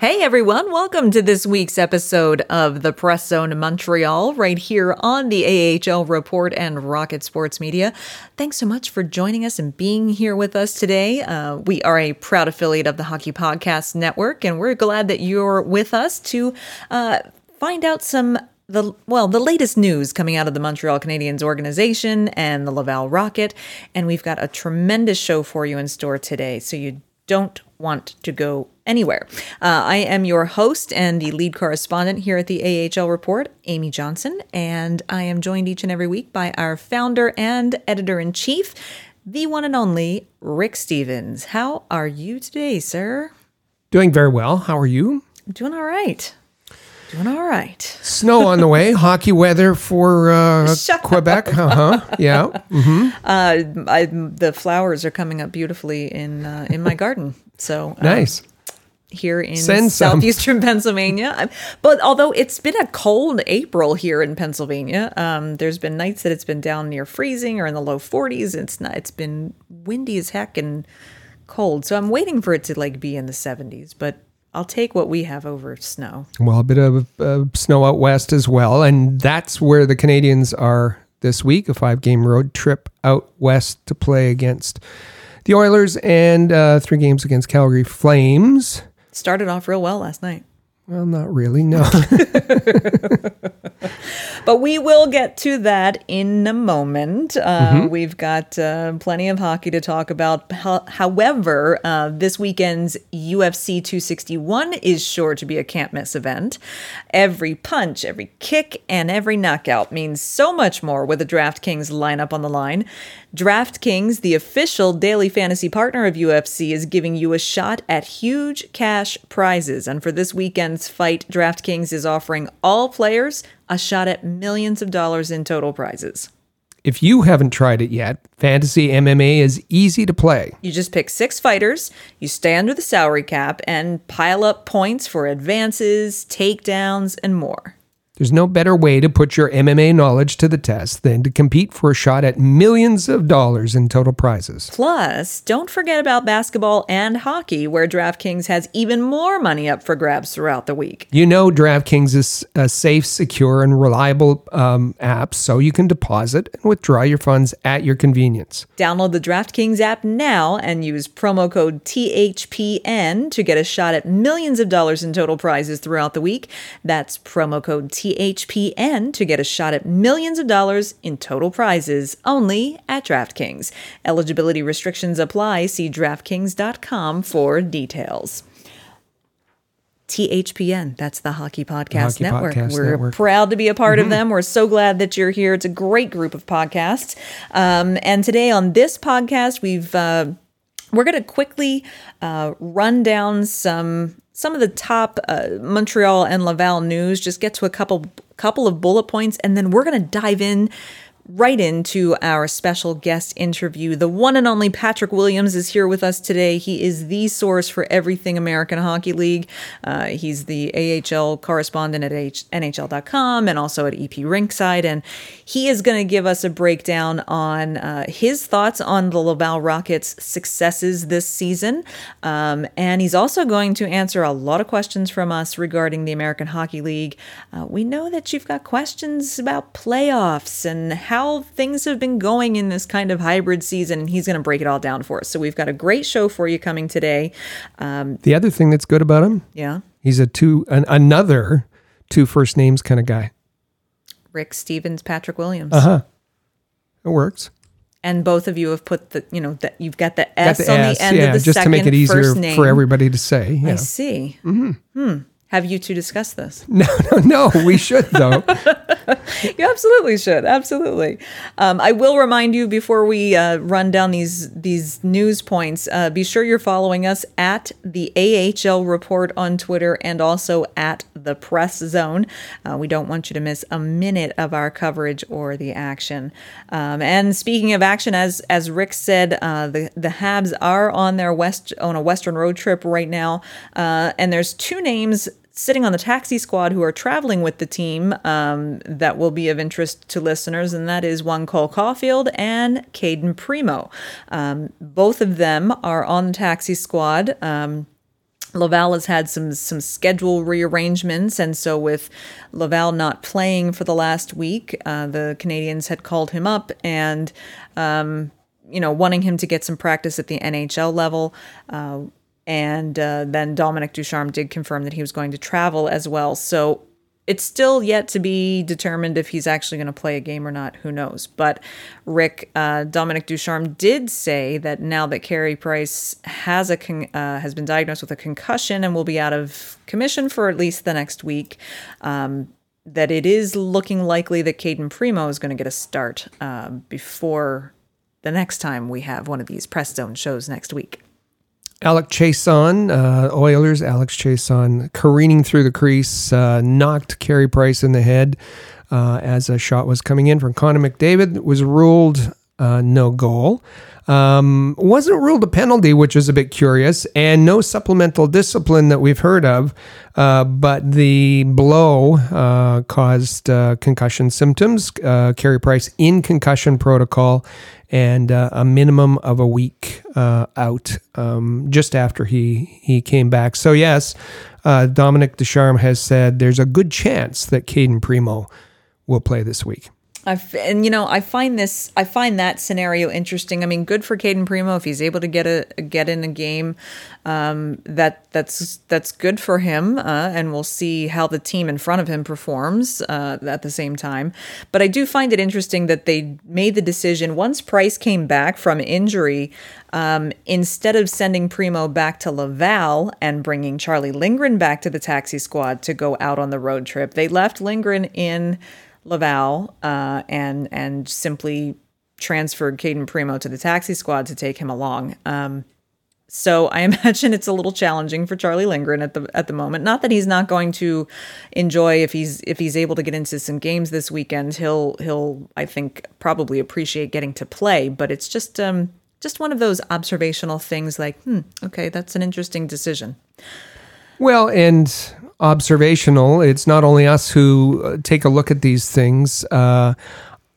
Hey everyone, welcome to this week's episode of the Press Zone Montreal, right here on the AHL Report and Rocket Sports Media. Thanks so much for joining us and being here with us today. Uh, we are a proud affiliate of the Hockey Podcast Network, and we're glad that you're with us to uh, find out some the well the latest news coming out of the Montreal Canadiens organization and the Laval Rocket and we've got a tremendous show for you in store today so you don't want to go anywhere. Uh, I am your host and the lead correspondent here at the AHL Report, Amy Johnson, and I am joined each and every week by our founder and editor in chief, the one and only Rick Stephens. How are you today, sir? Doing very well. How are you? Doing all right. Doing all right. Snow on the way. Hockey weather for uh, Quebec. Uh huh. Yeah. Mm-hmm. Uh, I, the flowers are coming up beautifully in uh, in my garden. So uh, nice. Here in Send some. southeastern Pennsylvania, but although it's been a cold April here in Pennsylvania, um, there's been nights that it's been down near freezing or in the low 40s. It's not. It's been windy as heck and cold. So I'm waiting for it to like be in the 70s, but I'll take what we have over snow. Well, a bit of uh, snow out west as well. And that's where the Canadiens are this week a five game road trip out west to play against the Oilers and uh, three games against Calgary Flames. Started off real well last night. Well, not really, no. but we will get to that in a moment. Uh, mm-hmm. We've got uh, plenty of hockey to talk about. However, uh, this weekend's UFC 261 is sure to be a can't miss event. Every punch, every kick, and every knockout means so much more with a DraftKings lineup on the line. DraftKings, the official daily fantasy partner of UFC, is giving you a shot at huge cash prizes. And for this fight, DraftKings is offering all players a shot at millions of dollars in total prizes. If you haven't tried it yet, Fantasy MMA is easy to play. You just pick six fighters, you stay under the salary cap, and pile up points for advances, takedowns, and more. There's no better way to put your MMA knowledge to the test than to compete for a shot at millions of dollars in total prizes. Plus, don't forget about basketball and hockey, where DraftKings has even more money up for grabs throughout the week. You know, DraftKings is a safe, secure, and reliable um, app, so you can deposit and withdraw your funds at your convenience. Download the DraftKings app now and use promo code THPN to get a shot at millions of dollars in total prizes throughout the week. That's promo code THPN THPN to get a shot at millions of dollars in total prizes only at DraftKings. Eligibility restrictions apply. See DraftKings.com for details. THPN, that's the Hockey Podcast Hockey Network. Podcast We're Network. proud to be a part mm-hmm. of them. We're so glad that you're here. It's a great group of podcasts. Um, and today on this podcast, we've uh, we're going to quickly uh, run down some some of the top uh, Montreal and Laval news. Just get to a couple couple of bullet points, and then we're going to dive in right into our special guest interview. The one and only Patrick Williams is here with us today. He is the source for everything American Hockey League. Uh, he's the AHL correspondent at NHL.com and also at EP Rinkside. And he is going to give us a breakdown on uh, his thoughts on the Laval Rockets' successes this season. Um, and he's also going to answer a lot of questions from us regarding the American Hockey League. Uh, we know that you've got questions about playoffs and how things have been going in this kind of hybrid season. He's going to break it all down for us. So we've got a great show for you coming today. Um, the other thing that's good about him, yeah, he's a two an, another two first names kind of guy. Rick Stephens, Patrick Williams. Uh huh. It works. And both of you have put the, you know, that you've got the S got the on S, the end yeah, of the just second to make it easier for everybody to say. Yeah. I see. Mm-hmm. Hmm. Have you two discussed this? No, no, no. We should though. you absolutely should. Absolutely. Um, I will remind you before we uh, run down these these news points. Uh, be sure you're following us at the AHL Report on Twitter and also at the Press Zone. Uh, we don't want you to miss a minute of our coverage or the action. Um, and speaking of action, as as Rick said, uh, the the Habs are on their west on a Western road trip right now, uh, and there's two names sitting on the taxi squad who are traveling with the team um, that will be of interest to listeners, and that is one Cole Caufield and Cayden Primeau. Um, both of them are on the taxi squad. Um, Laval has had some some schedule rearrangements, and so with Laval not playing for the last week, uh, the Canadiens had called him up and um, you know wanting him to get some practice at the NHL level. Uh, and uh, then Dominic Ducharme did confirm that he was going to travel as well. So it's still yet to be determined if he's actually going to play a game or not. Who knows? But Rick, uh, Dominic Ducharme did say that now that Carey Price has a con- uh, has been diagnosed with a concussion and will be out of commission for at least the next week, um, that it is looking likely that Cayden Primeau is going to get a start uh, before the next time we have one of these press zone shows next week. Alec Chiasson, uh, Oilers, Alex Chiasson careening through the crease, uh, knocked Carey Price in the head uh, as a shot was coming in from Connor McDavid, was ruled uh, no goal. Um, wasn't ruled a penalty, which is a bit curious, and no supplemental discipline that we've heard of. Uh, but the blow uh, caused uh, concussion symptoms. Uh, Carey Price in concussion protocol, and uh, a minimum of a week uh, out um, just after he he came back. So yes, Dominic Ducharme has said there's a good chance that Cayden Primeau will play this week. I've, and you know, I find this, I find that scenario interesting. I mean, good for Cayden Primeau if he's able to get a get in a game. Um, that that's that's good for him, uh, and we'll see how the team in front of him performs uh, at the same time. But I do find it interesting that they made the decision once Price came back from injury. Um, instead of sending Primeau back to Laval and bringing Charlie Lindgren back to the taxi squad to go out on the road trip, they left Lindgren in Laval uh, and and simply transferred Cayden Primeau to the taxi squad to take him along. Um, so I imagine it's a little challenging for Charlie Lindgren at the at the moment. Not that he's not going to enjoy if he's if he's able to get into some games this weekend. He'll he'll I think probably appreciate getting to play. But it's just um just one of those observational things. Like hmm, okay, that's an interesting decision. Well, and observational. It's not only us who uh, take a look at these things. Uh,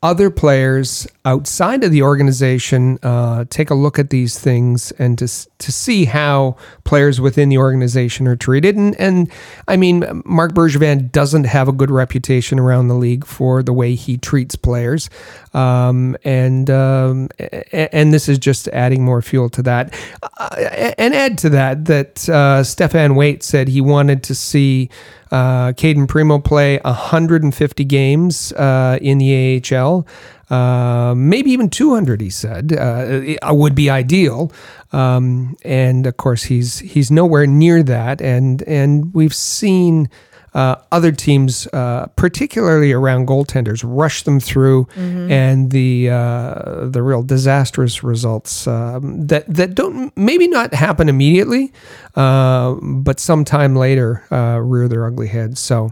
other players outside of the organization uh, take a look at these things and to to see how players within the organization are treated. And, and I mean, Marc Bergevin doesn't have a good reputation around the league for the way he treats players, um, and um, and this is just adding more fuel to that. Uh, and add to that that uh, Stéphane Waite said he wanted to see uh, Cayden Primeau play 150 games uh, in the AHL. Uh, maybe even 200, he said, uh, would be ideal. Um, and of course, he's he's nowhere near that. And and we've seen uh, other teams, uh, particularly around goaltenders, rush them through, mm-hmm. and the uh, the real disastrous results um, that that don't maybe not happen immediately, uh, but sometime later uh, rear their ugly heads. So,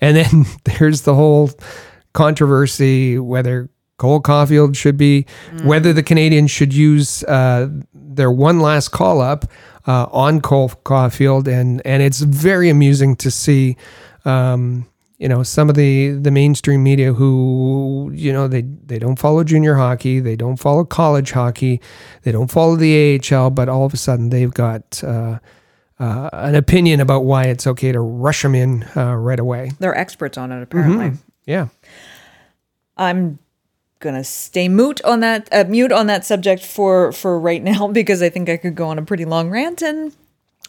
and then there's the whole controversy whether Cole Caufield should be, mm. whether the Canadiens should use uh, their one last call up uh, on Cole Caufield, and and it's very amusing to see. Um, you know some of the the mainstream media who you know they they don't follow junior hockey. They don't follow college hockey. They don't follow the AHL but all of a sudden they've got uh, uh, an opinion about why it's okay to rush them in uh, right away. They're experts on it apparently. Mm-hmm. yeah. I'm gonna stay mute on that uh, mute on that subject for for right now because i think i could go on a pretty long rant and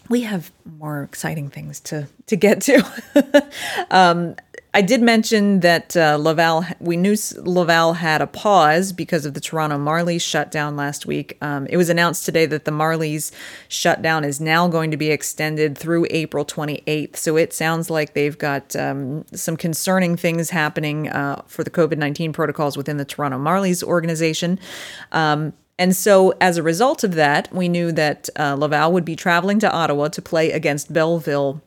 we have more exciting things to to get to. um, I did mention that uh, Laval. We knew Laval had a pause because of the Toronto Marlies shutdown last week. Um, it was announced today that the Marlies shutdown is now going to be extended through April 28th. So it sounds like they've got um, some concerning things happening uh, for the COVID 19 protocols within the Toronto Marlies organization. Um, and so, as a result of that, we knew that uh, Laval would be traveling to Ottawa to play against Belleville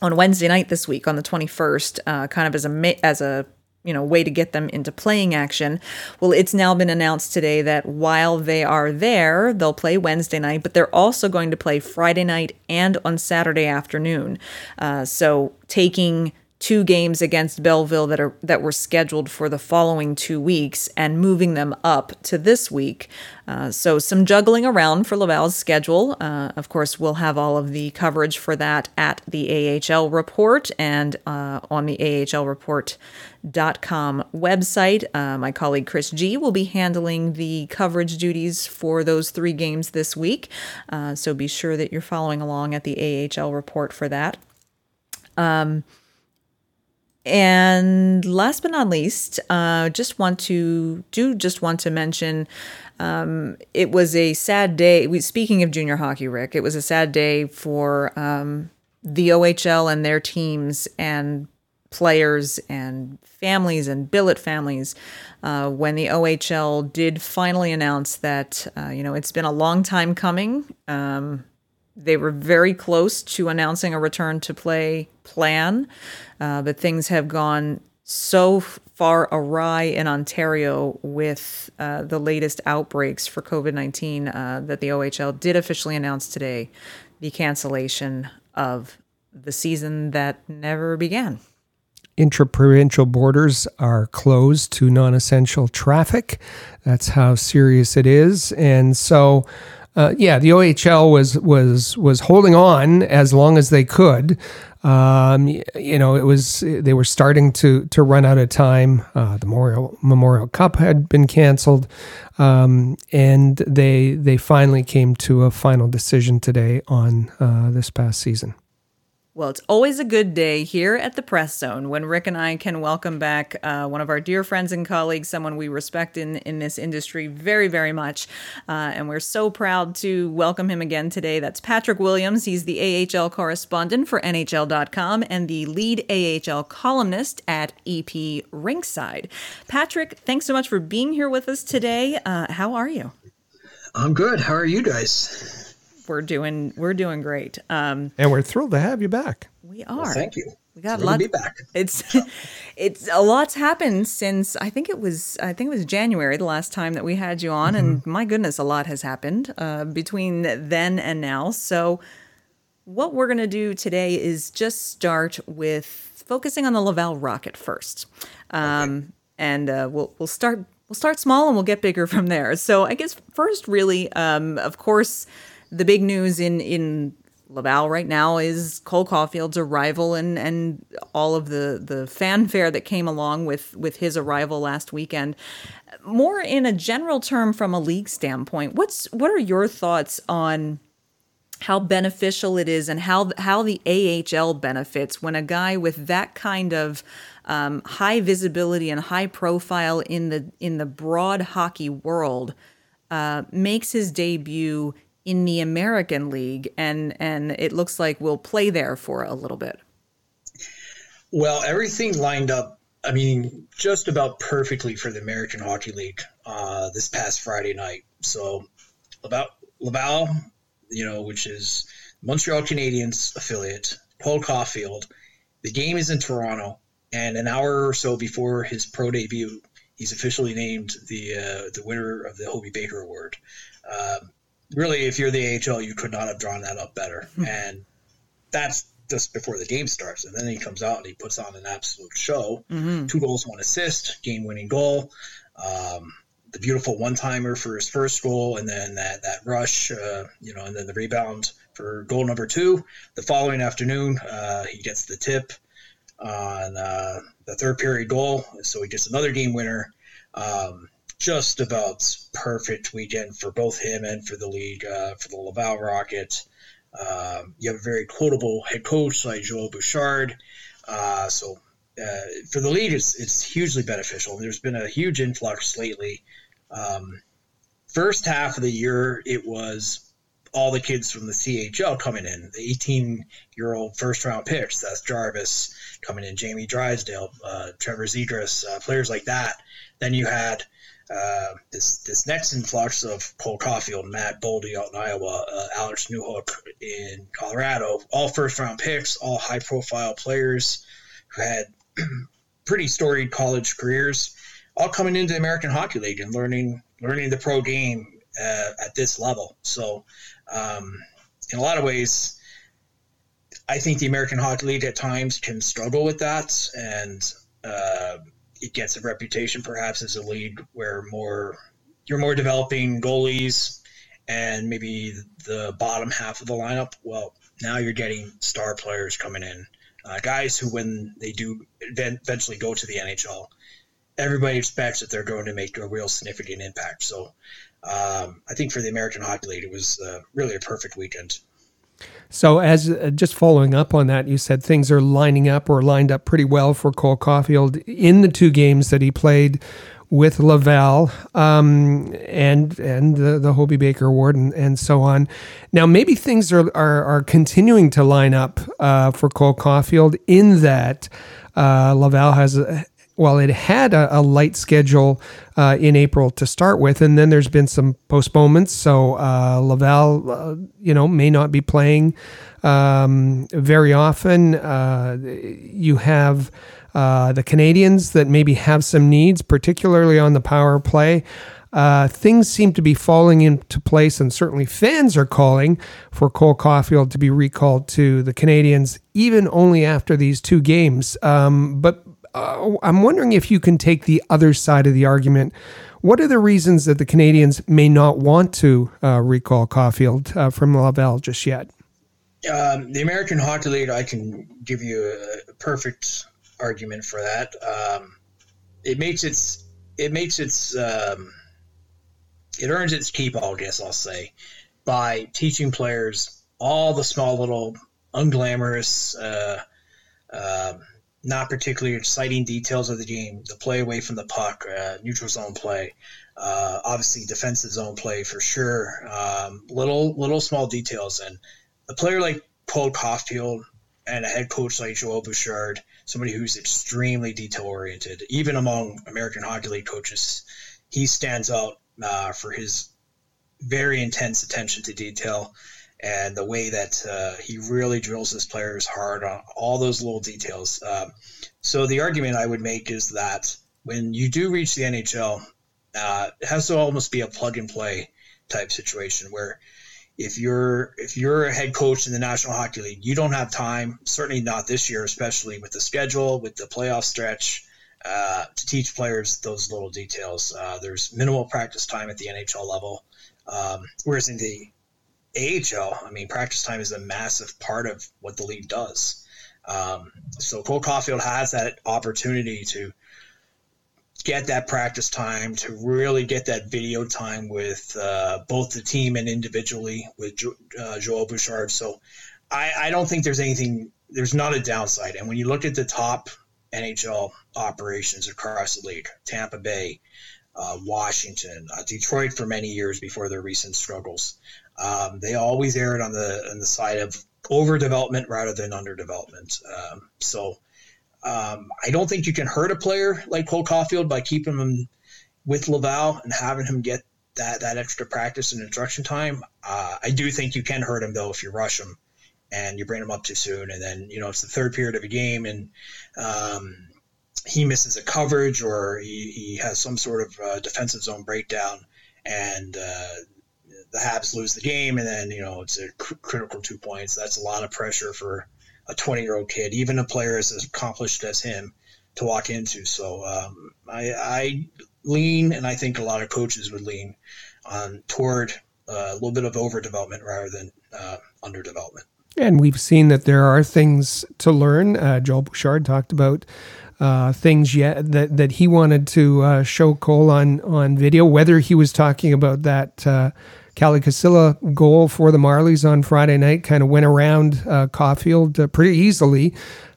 on Wednesday night this week, on the 21st, uh, kind of as a as a you know way to get them into playing action. Well, it's now been announced today that while they are there, they'll play Wednesday night, but they're also going to play Friday night and on Saturday afternoon. Uh, so taking two games against Belleville that are that were scheduled for the following two weeks and moving them up to this week. Uh, so some juggling around for Laval's schedule. Uh, of course, we'll have all of the coverage for that at the AHL report and uh, on the AHLreport.com website. Uh, my colleague Chris G will be handling the coverage duties for those three games this week. Uh, so be sure that you're following along at the AHL report for that. Um, and last but not least, uh, just want to do just want to mention um, it was a sad day. We, speaking of junior hockey, Rick, it was a sad day for um, the OHL and their teams and players and families and billet families uh, when the OHL did finally announce that uh, you know it's been a long time coming. Um, they were very close to announcing a return to play plan, uh, but things have gone so far awry in Ontario with uh, the latest outbreaks for COVID 19 uh, that the OHL did officially announce today the cancellation of the season that never began. Intraprovincial borders are closed to non essential traffic. That's how serious it is. And so, uh, yeah, the OHL was was was holding on as long as they could. Um, you know, it was they were starting to to run out of time. Uh, the Memorial Memorial Cup had been canceled, um, and they they finally came to a final decision today on uh, this past season. Well, it's always a good day here at the Press Zone when Rick and I can welcome back uh, one of our dear friends and colleagues, someone we respect in, in this industry very, very much. Uh, and we're so proud to welcome him again today. That's Patrick Williams. He's the AHL correspondent for NHL.com and the lead AHL columnist at EP Rinkside. Patrick, thanks so much for being here with us today. Uh, how are you? I'm good. How are you guys? We're doing we're doing great. Um, and we're thrilled to have you back. We are. Well, thank you. We got a lot. To be back. It's it's a lot's happened since I think it was I think it was January the last time that we had you on, mm-hmm. and my goodness, a lot has happened uh, between then and now. So, what we're gonna do today is just start with focusing on the Laval Rocket first, um, okay. and uh, we'll we'll start we'll start small and we'll get bigger from there. So, I guess first, really, um, of course the big news in in Laval right now is Cole Caufield's arrival and and all of the the fanfare that came along with with his arrival last weekend. More in a general term from a league standpoint, what's what are your thoughts on how beneficial it is and how how the AHL benefits when a guy with that kind of um, high visibility and high profile in the in the broad hockey world uh, makes his debut in the American League, and and it looks like we'll play there for a little bit. Well, everything lined up. I mean, just about perfectly for the American Hockey League uh, this past Friday night. So, about Laval, you know, which is Montreal Canadiens affiliate, Paul Caufield. The game is in Toronto, and an hour or so before his pro debut, he's officially named the uh, the winner of the Hobey Baker Award. Um, really, if you're the AHL, you could not have drawn that up better. Mm-hmm. And that's just before the game starts. And then he comes out and he puts on an absolute show. Mm-hmm. Two goals, one assist, game winning goal. Um, the beautiful one timer for his first goal, and then that that rush, uh, you know, and then the rebound for goal number two. The following afternoon, uh, he gets the tip on uh, the third period goal, so he gets another game winner. Um, just about perfect weekend for both him and for the league, uh, for the Laval Rocket. Um, you have a very quotable head coach like Joel Bouchard. Uh, so uh, for the league, it's, it's hugely beneficial. There's been a huge influx lately. Um, first half of the year, it was all the kids from the CHL coming in, the 18 year old first round picks. Seth Jarvis coming in, Jamie Drysdale, uh, Trevor Zegras, uh, players like that. Then you had uh, this this next influx of Cole Caufield, Matt Boldy out in Iowa, uh, Alex Newhook in Colorado, all first round picks, all high profile players who had pretty storied college careers, all coming into the American Hockey League and learning learning the pro game uh, at this level. So, um, in a lot of ways, I think the American Hockey League at times can struggle with that, and uh, it gets a reputation perhaps as a league where more you're more developing goalies and maybe the bottom half of the lineup. Well, now you're getting star players coming in, uh, guys who, when they do eventually go to the NHL, everybody expects that they're going to make a real significant impact. So um, I think for the American Hockey League, it was uh, really a perfect weekend. So, as uh, just following up on that, you said things are lining up or lined up pretty well for Cole Caufield in the two games that he played with Laval um, and and the, the Hobey Baker Award and, and so on. Now, maybe things are, are, are continuing to line up uh, for Cole Caufield in that uh, has well, it had a, a light schedule uh, in April to start with, and then there's been some postponements. So uh, Laval, uh, you know, may not be playing um, very often. Uh, you have uh, the Canadiens that maybe have some needs, particularly on the power play. Uh, things seem to be falling into place, and certainly fans are calling for Cole Caufield to be recalled to the Canadiens, even only after these two games. Um, but uh, I'm wondering if you can take the other side of the argument. What are the reasons that the Canadiens may not want to uh, recall Caufield uh, from Laval just yet? Um, the American Hockey League, I can give you a perfect argument for that. Um, it makes its it makes its um, it earns its keep. I guess I'll say by teaching players all the small little unglamorous uh, uh, not particularly exciting details of the game. The play away from the puck, uh, neutral zone play, uh, obviously defensive zone play for sure. Um, little little small details, and a player like Cole Caufield and a head coach like Joel Bouchard, somebody who's extremely detail oriented, even among American Hockey League coaches, he stands out uh, for his very intense attention to detail and the way that uh, he really drills his players hard on all those little details. Um, so the argument I would make is that when you do reach the NHL, uh, it has to almost be a plug and play type situation where if you're if you're a head coach in the National Hockey League, you don't have time. Certainly not this year, especially with the schedule, with the playoff stretch. Uh, to teach players those little details. Uh, there's minimal practice time at the NHL level, um, whereas in the AHL, I mean, practice time is a massive part of what the league does. Um, so Cole Caufield has that opportunity to get that practice time, to really get that video time with uh, both the team and individually with jo- uh, Joel Bouchard. So I, I don't think there's anything, there's not a downside. And when you look at the top NHL operations across the league, Tampa Bay, uh, Washington, uh, Detroit for many years before their recent struggles. Um, they always erred on the on the side of overdevelopment rather than underdevelopment. Um, so um, I don't think you can hurt a player like Cole Caufield by keeping him with Laval and having him get that that extra practice and instruction time. Uh, I do think you can hurt him though if you rush him and you bring him up too soon, and then you know it's the third period of a game and um, he misses a coverage or he, he has some sort of uh, defensive zone breakdown and uh, the Habs lose the game and then you know it's a cr- critical two points that's a lot of pressure for a 20 year old kid even a player as accomplished as him to walk into so um, I, I lean and I think a lot of coaches would lean on toward uh, a little bit of overdevelopment rather than uh, underdevelopment and we've seen that there are things to learn. Uh, Joel Bouchard talked about uh, things yet that, that he wanted to uh, show Cole on on video. Whether he was talking about that Kalle Kossila goal for the Marlies on Friday night, kind of went around uh, Caufield uh, pretty easily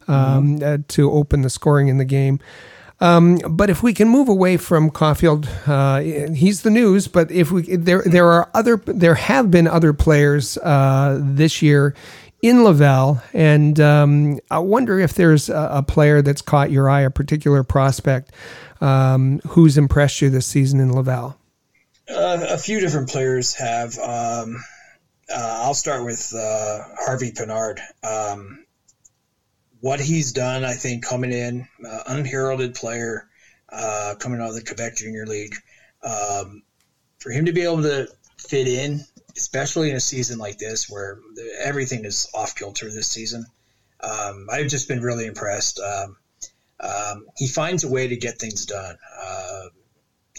um, mm-hmm. Uh, to open the scoring in the game. Um, but if we can move away from Caufield, uh, he's the news. But if we there there are other there have been other players uh, this year in Laval, and um, I wonder if there's a, a, player that's caught your eye, a particular prospect um, who's impressed you this season in Laval. Uh, a few different players have. Um, uh, I'll start with uh, Harvey Pinard. Um, what he's done, I think, coming in, uh, unheralded player, uh, coming out of the Quebec Junior League, um, for him to be able to fit in especially in a season like this where everything is off kilter this season. Um, I've just been really impressed. Um, um, he finds a way to get things done.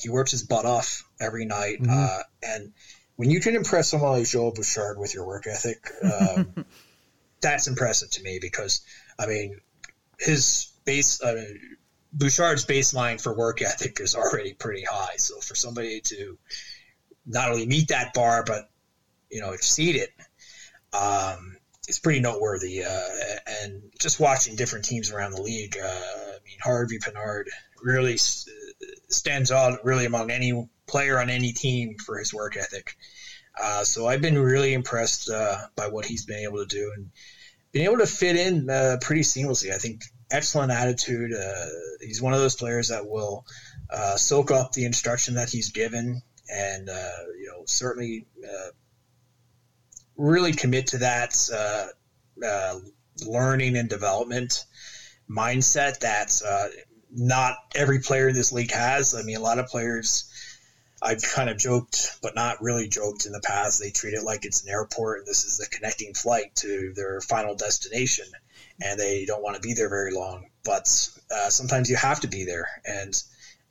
He works his butt off every night, mm-hmm. uh, and when you can impress someone like Joel Bouchard with your work ethic, um, that's impressive to me because I mean his base. Uh, Bouchard's baseline for work ethic is already pretty high. So for somebody to not only meet that bar, but you know exceed it um, it's pretty noteworthy. Uh, and just watching different teams around the league, uh, I mean Harvey Pinard really stands out really among any player on any team for his work ethic. Uh, so I've been really impressed uh, by what he's been able to do and being able to fit in uh, pretty seamlessly. I think excellent attitude. Uh, he's one of those players that will soak up the instruction that he's given and you know certainly really commit to that uh, uh, learning and development mindset that uh, not every player in this league has. I mean, a lot of players. I've kind of joked, but not really joked in the past. They treat it like it's an airport and this is the connecting flight to their final destination, and they don't want to be there very long. But uh, sometimes you have to be there, and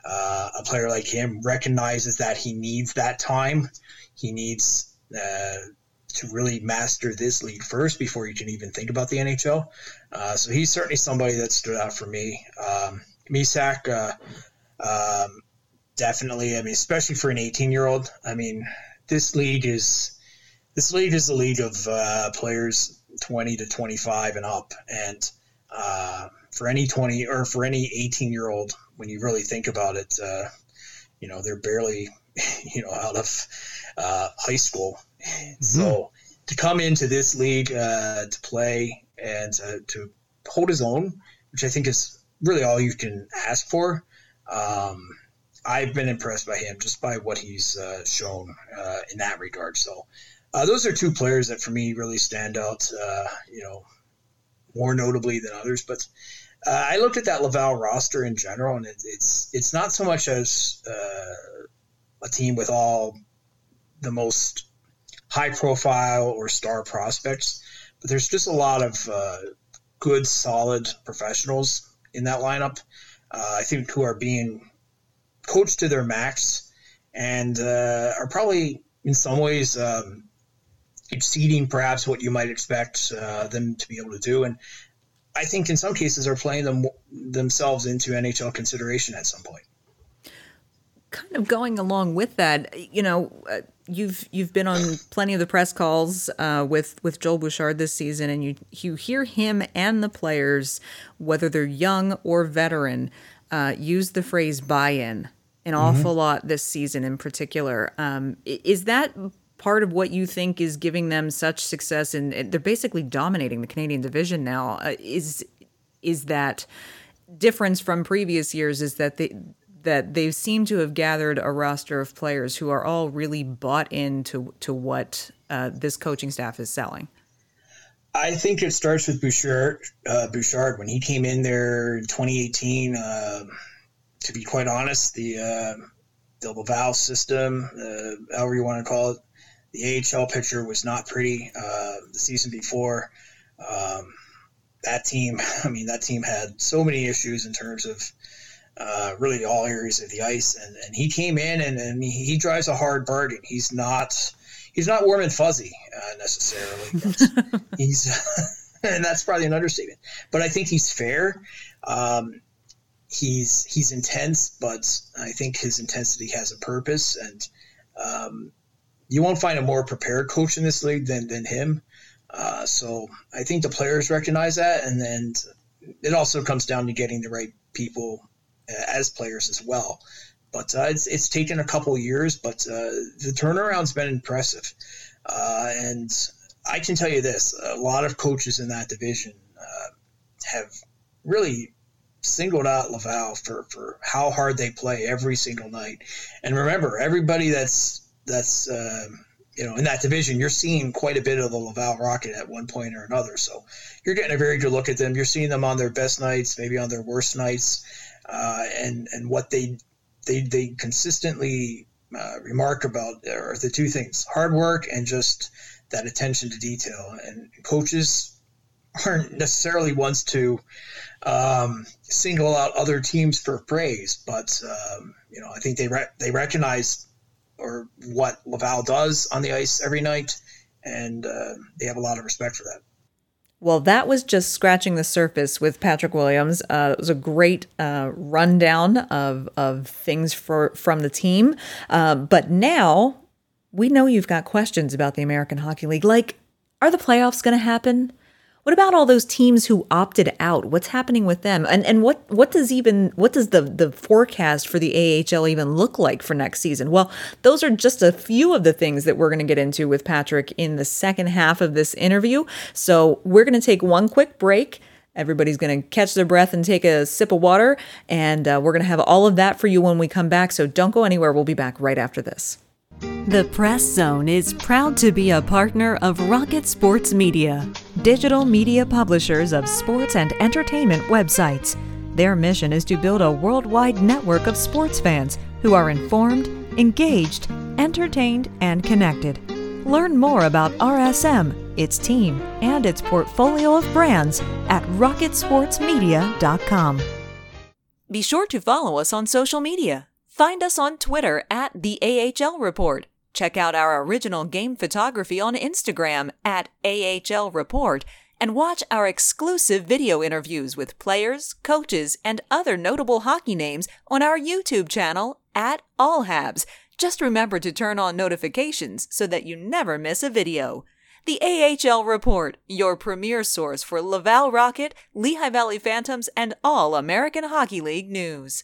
uh, a player like him recognizes that he needs that time. He needs uh, to really master this league first before you can even think about the NHL. Uh, so he's certainly somebody that stood out for me. Um, Mysak, uh, um, definitely. I mean, especially for an 18 year old. I mean, this league is this league is a league of uh, players 20 to 25 and up, and uh, for any 20 or for any 18 year old, when you really think about it, uh, you know, they're barely you know out of uh, high school Mm-hmm. So to come into this league uh, to play and uh, to hold his own, which I think is really all you can ask for. Um, I've been impressed by him just by what he's uh, shown uh, in that regard. So uh, those are two players that for me really stand out. Uh, you know, more notably than others, but. I looked at that Laval roster in general, and it, it's it's not so much as a team with all the most high profile or star prospects, but there's just a lot of uh, good, solid professionals in that lineup. Uh, I think who are being coached to their max and uh, are probably in some ways um, exceeding perhaps what you might expect uh, them to be able to do. And I think in some cases are playing them themselves into NHL consideration at some point kind of going along with that, you know, uh, you've you've been on plenty of the press calls uh, with with Joel Bouchard this season, and you you hear him and the players, whether they're young or veteran, uh, use the phrase "buy-in" an mm-hmm. awful lot this season in particular. Um, is that part of what you think is giving them such success? And they're basically dominating the Canadian division now. Uh, is is that difference from previous years? Is that they that they seem to have gathered a roster of players who are all really bought into to what uh, this coaching staff is selling. I think it starts with Bouchard. Uh, Bouchard when he came in there in 2018. Uh, to be quite honest, the uh, the Laval system, uh, however you want to call it, the AHL picture was not pretty uh, the season before. Um, that team, I mean, that team had so many issues in terms of uh, really all areas of the ice, and, and he came in and, and he drives a hard bargain. He's not he's not warm and fuzzy uh, necessarily. he's and that's probably an understatement. But I think he's fair. Um, he's he's intense, but I think his intensity has a purpose, and um, you won't find a more prepared coach in this league than than him. Uh, so I think the players recognize that, and then it also comes down to getting the right people as players as well. But uh, it's, it's taken a couple years, but uh, the turnaround's been impressive. Uh, and I can tell you this a lot of coaches in that division uh, have really singled out Laval for, for how hard they play every single night. And remember, everybody that's that's uh, you know in that division, you're seeing quite a bit of the Laval Rocket at one point or another. So you're getting a very good look at them. You're seeing them on their best nights, maybe on their worst nights, uh, and and what they they they consistently uh, remark about are the two things: hard work and just that attention to detail. And coaches aren't necessarily ones to um, single out other teams for praise, but um, you know I think they re- they recognize or what Laval does on the ice every night, and uh, they have a lot of respect for that. Well, that was just scratching the surface with Patrick Williams. Uh, it was a great uh, rundown of of things for from the team. Uh, but now we know you've got questions about the American Hockey League. Like, are the playoffs going to happen? What about all those teams who opted out? What's happening with them? And and what what does even what does the the forecast for the AHL even look like for next season? Well, those are just a few of the things that we're going to get into with Patrick in the second half of this interview. So, we're going to take one quick break. Everybody's going to catch their breath and take a sip of water, and uh, we're going to have all of that for you when we come back. So, don't go anywhere. We'll be back right after this. The Press Zone is proud to be a partner of Rocket Sports Media, digital media publishers of sports and entertainment websites. Their mission is to build a worldwide network of sports fans who are informed, engaged, entertained, and connected. Learn more about RSM, its team, and its portfolio of brands at rocketsportsmedia.com. Be sure to follow us on social media. Find us on Twitter at the AHL Report. Check out our original game photography on Instagram at AHL Report and watch our exclusive video interviews with players, coaches, and other notable hockey names on our YouTube channel at All Habs. Just remember to turn on notifications so that you never miss a video. The AHL Report, your premier source for Laval Rocket, Lehigh Valley Phantoms, and all American Hockey League news.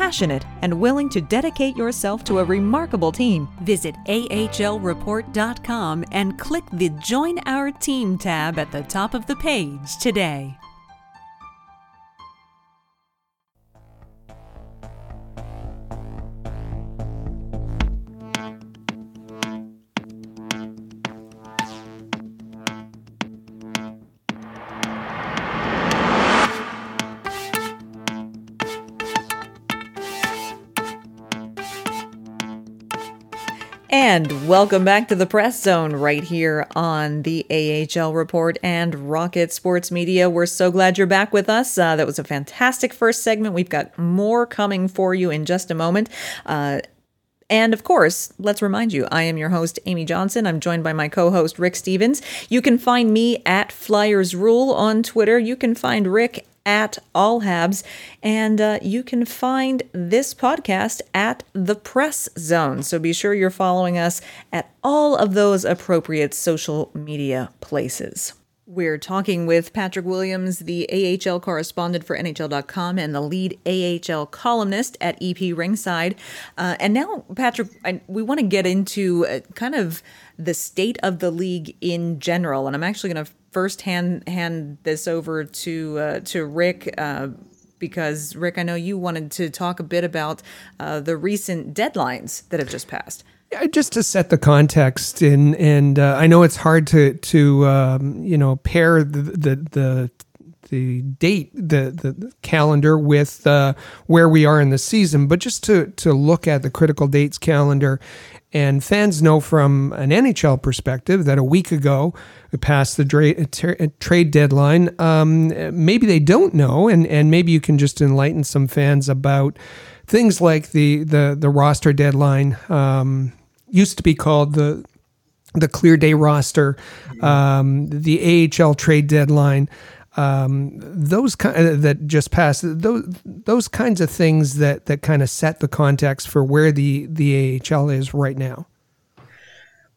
passionate, and willing to dedicate yourself to a remarkable team, visit ahlreport.com and click the Join Our Team tab at the top of the page today. And welcome back to the Press Zone right here on the AHL Report and Rocket Sports Media. We're so glad you're back with us. Uh, that was a fantastic first segment. We've got more coming for you in just a moment. Uh, and of course, let's remind you, I am your host, Amy Johnson. I'm joined by my co host, Rick Stephens. You can find me at Flyers Rule on Twitter. You can find Rick at All Habs. And uh, you can find this podcast at The Press Zone. So be sure you're following us at all of those appropriate social media places. We're talking with Patrick Williams, the AHL correspondent for NHL.com and the lead AHL columnist at EP Rinkside. Uh, and now, Patrick, I, we want to get into uh, kind of the state of the league in general. And I'm actually going to first hand hand this over to uh, to Rick. Uh, because Rick, I know you wanted to talk a bit about uh, the recent deadlines that have just passed. Yeah, just to set the context, and and uh, I know it's hard to to um, you know pair the the, the the date, the the calendar with uh, where we are in the season, but just to to look at the critical dates calendar, and fans know from an NHL perspective that a week ago we passed the dra- tra- trade deadline. Um, maybe they don't know, and and maybe you can just enlighten some fans about things like the the the roster deadline. Um, used to be called the the clear day roster, um, the AHL trade deadline, um, those kind of, uh, that just passed those those kinds of things that that kind of set the context for where the the AHL is right now.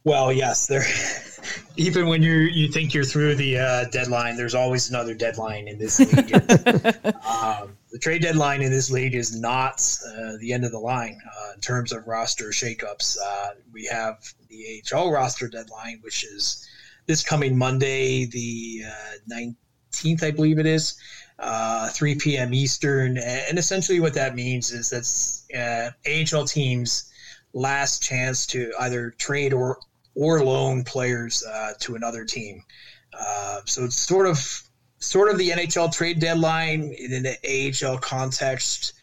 Well, yes, there. Even when you you think you're through the uh, deadline, there's always another deadline in this league. um, the trade deadline in this league is not uh, the end of the line uh, in terms of roster shakeups. Uh, we have the AHL roster deadline, which is this coming Monday, the uh, 9th, 18th, I believe it is, uh, 3 p.m. Eastern. And essentially, what that means is that's uh, AHL teams' last chance to either trade or or loan players uh, to another team. Uh, so it's sort of sort of the NHL trade deadline in the AHL context,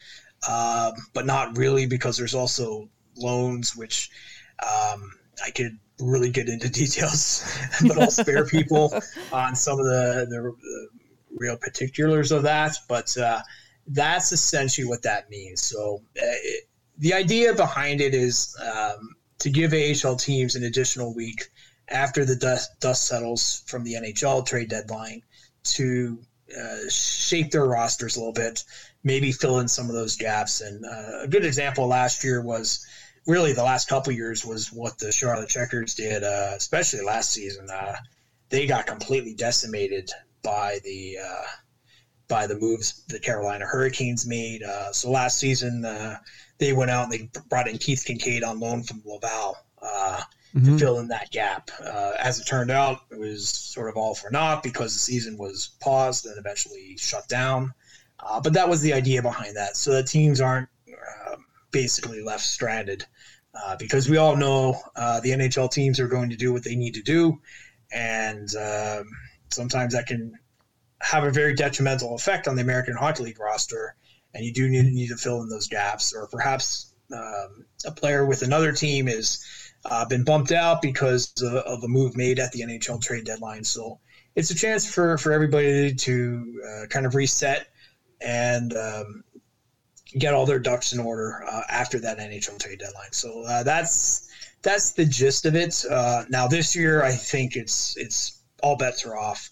uh, but not really because there's also loans, which um, I could really get into details, but I'll spare people on some of the, the, the real particulars of that. But uh, that's essentially what that means. So uh, it, the idea behind it is um, to give AHL teams an additional week after the dust, dust settles from the NHL trade deadline to uh, shape their rosters a little bit, maybe fill in some of those gaps. And uh, a good example last year was really the last couple years was what the Charlotte Checkers did, uh, especially last season. Uh, they got completely decimated by the uh, by the moves the Carolina Hurricanes made. Uh, so last season they went out and they brought in Keith Kinkaid on loan from Laval mm-hmm. to fill in that gap. Uh, as it turned out, it was sort of all for naught because the season was paused and eventually shut down. Uh, but that was the idea behind that, so that teams aren't uh, basically left stranded. Uh, because we all know uh, the NHL teams are going to do what they need to do, and um, sometimes that can have a very detrimental effect on the American Hockey League roster, and you do need, need to fill in those gaps. Or perhaps um, a player with another team is uh, been bumped out because of, of, a move made at the NHL trade deadline. So it's a chance for, for everybody to uh, kind of reset and um, get all their ducks in order uh, after that NHL trade deadline. So uh, that's that's the gist of it. Uh, now this year, I think it's it's all bets are off.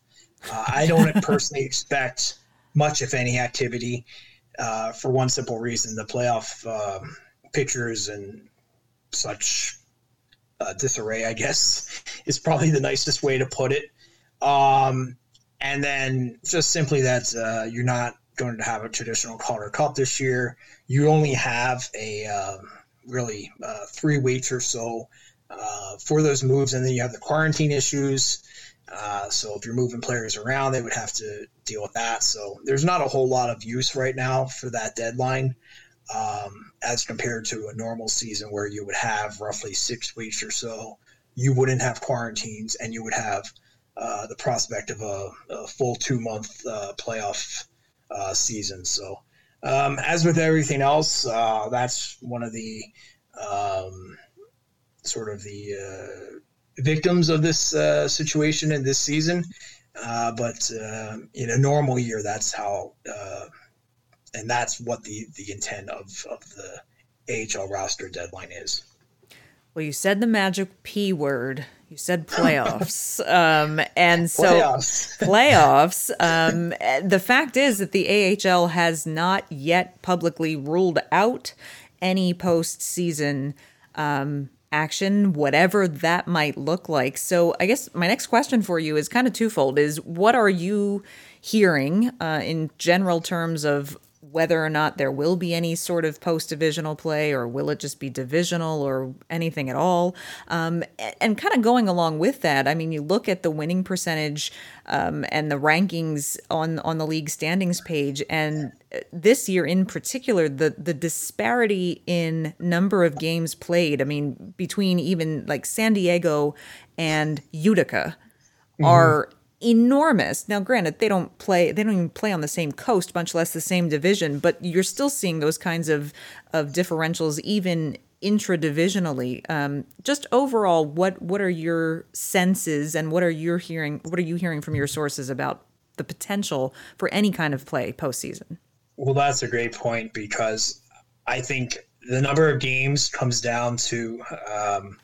Uh, I don't personally expect much, if any, activity for one simple reason: the playoff um, pictures and such uh, disarray, I guess, is probably the nicest way to put it. Um, and then just simply that uh, you're not going to have a traditional Calder Cup this year. You only have a um, really uh, three weeks or so uh, for those moves, and then you have the quarantine issues. Uh, so if you're moving players around, they would have to deal with that. So there's not a whole lot of use right now for that deadline um, as compared to a normal season where you would have roughly six weeks or so. You wouldn't have quarantines, and you would have uh, the prospect of a, a full two month uh, playoff uh, season. So, um, as with everything else, uh, that's one of the um, sort of the uh, victims of this uh, situation in this season. but in a normal year, that's how and that's what the the intent of of the AHL roster deadline is. Well, you said the magic P word. You said playoffs. um, and so playoffs. playoffs. Um, the fact is that the AHL has not yet publicly ruled out any postseason um, action, whatever that might look like. So, I guess my next question for you is kind of twofold: is what are you hearing uh, in general terms of whether or not there will be any sort of post divisional play or will it just be divisional or anything at all. Um, and kind of going along with that, I mean, you look at the winning percentage um, and the rankings on on the league standings page, and uh, this year in particular, the the disparity in number of games played. I mean, between even like San Diego and Utica. Mm-hmm. Are enormous. Now, granted, they don't play they don't even play on the same coast, much less the same division, but you're still seeing those kinds of of differentials even intra-divisionally. Um, just overall, what what are your senses and what are you hearing? What are you hearing from your sources about the potential for any kind of play postseason? Well, that's a great point because I think the number of games comes down to um,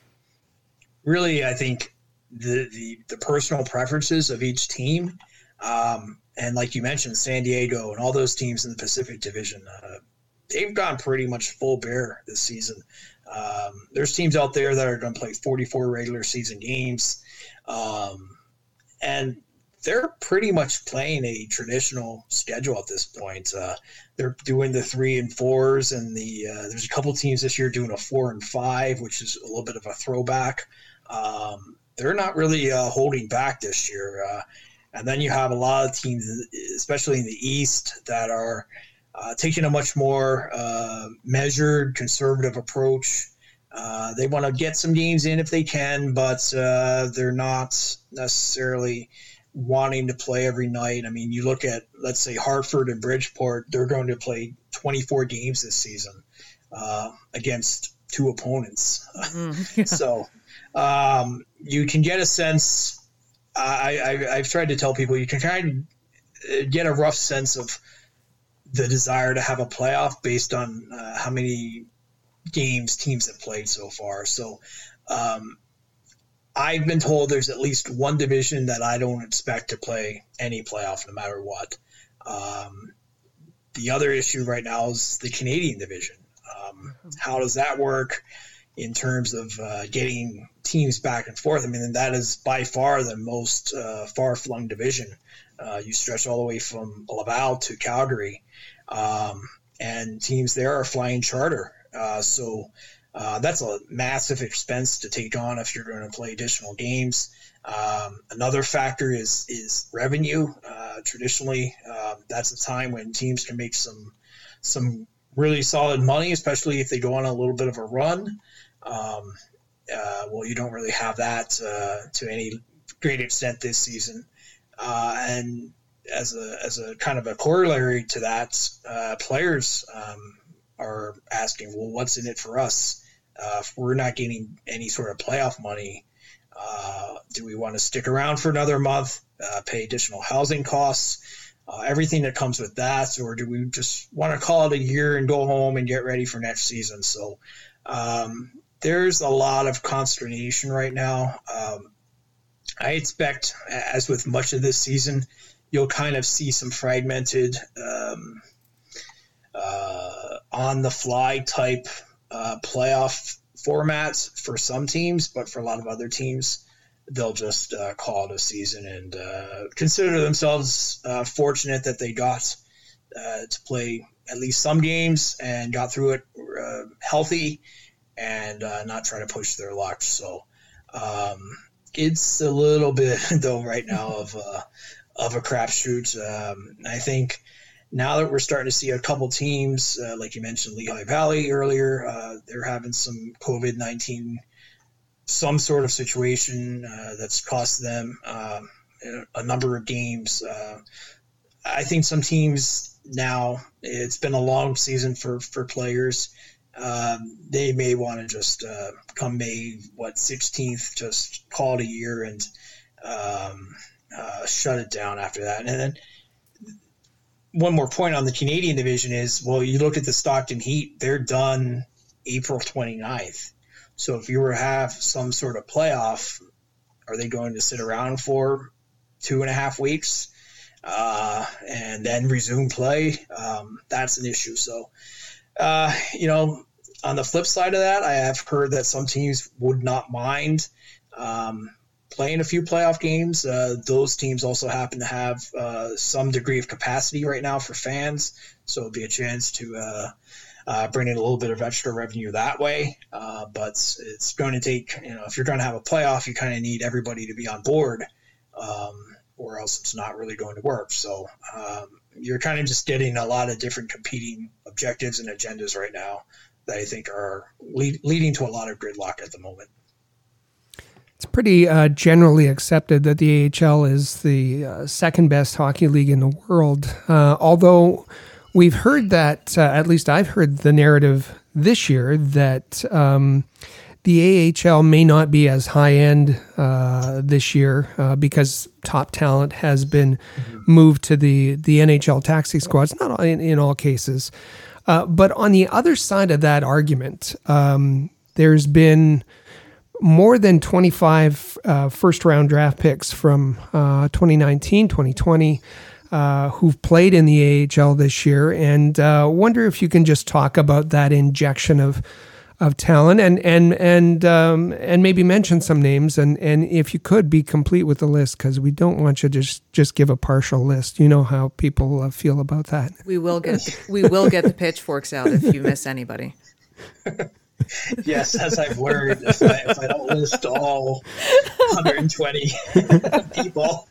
really, I think the, the, the personal preferences of each team. Um, and like you mentioned, San Diego and all those teams in the Pacific Division, uh, they've gone pretty much full bear this season. Um, there's teams out there that are going to play 44 regular season games. Um, and they're pretty much playing a traditional schedule at this point. Uh, they're doing the three and fours, and the uh, there's a couple teams this year doing a four and five, which is a little bit of a throwback. Um, they're not really uh, holding back this year. Uh, and then you have a lot of teams, especially in the East, that are uh, taking a much more uh, measured, conservative approach. Uh, they want to get some games in if they can, but uh, they're not necessarily wanting to play every night. I mean, you look at, let's say, Hartford and Bridgeport, they're going to play 24 games this season against two opponents. Mm, yeah. so um, you can get a sense. I, I have tried to tell people you can kind of get a rough sense of the desire to have a playoff based on uh, how many games teams have played so far. So um, I've been told there's at least one division that I don't expect to play any playoff no matter what. Um, the other issue right now is the Canadian division. Um, how does that work? In terms of uh, getting teams back and forth. I mean, that is by far the most uh, far flung division. Uh, you stretch all the way from Laval to Calgary, um, and teams there are flying charter. Uh, so uh, that's a massive expense to take on if you're going to play additional games. Um, another factor is is revenue. Uh, traditionally, that's a time when teams can make some some really solid money, especially if they go on a little bit of a run. Um, uh, well, you don't really have that uh, to any great extent this season. Uh, and as a as a kind of a corollary to that, uh, players um, are asking, well, what's in it for us? Uh, if we're not getting any sort of playoff money, uh, do we want to stick around for another month, pay additional housing costs? Everything that comes with that, or do we just want to call it a year and go home and get ready for next season? So, um, there's a lot of consternation right now. Um, I expect, as with much of this season, you'll kind of see some fragmented, um, uh, on the fly type uh, playoff formats for some teams, but for a lot of other teams, they'll just uh, call it a season and uh, consider themselves uh, fortunate that they got uh, to play at least some games and got through it healthy and uh, not try to push their luck. So um, it's a little bit though right now of a, of a crapshoot. Um, I think now that we're starting to see a couple teams, uh, like you mentioned, Lehigh Valley earlier, uh, they're having some COVID nineteen, some sort of situation uh, that's cost them um, a number of games. Uh, I think some teams now it's been a long season for for players um, they may want to just uh, come May what 16th, just call it a year and um, uh, shut it down after that. And then one more point on the Canadian division is well, you look at the Stockton Heat, they're done April 29th. So if you were to have some sort of playoff, are they going to sit around for two and a half weeks uh, and then resume play? Um, that's an issue. So uh, you know, on the flip side of that, I have heard that some teams would not mind um, playing a few playoff games. Uh, those teams also happen to have uh, some degree of capacity right now for fans, so it'd be a chance to uh, uh bring in a little bit of extra revenue that way. Uh, but it's going to take, you know, if you're going to have a playoff, you kind of need everybody to be on board, um, or else it's not really going to work. So um, you're kind of just getting a lot of different competing objectives and agendas right now that I think are lead, leading to a lot of gridlock at the moment it's pretty uh, generally accepted that the AHL is the uh, second best hockey league in the world. Uh, although we've heard that, uh, at least I've heard the narrative this year that um, the AHL may not be as high end uh, this year uh, because top talent has been mm-hmm. moved to the the NHL taxi squads. Not in, in all cases, but on the other side of that argument, um, there's been more than 25 uh, first round draft picks from uh, 2019, 2020. Uh, who've played in the AHL this year, and uh, wonder if you can just talk about that injection of of talent, and and and um, and maybe mention some names, and and if you could be complete with the list, because we don't want you to just just give a partial list. You know how people uh, feel about that. We will get the, we will get the pitchforks out if you miss anybody. yes, as I've learned, if I, if I don't list all 120 people,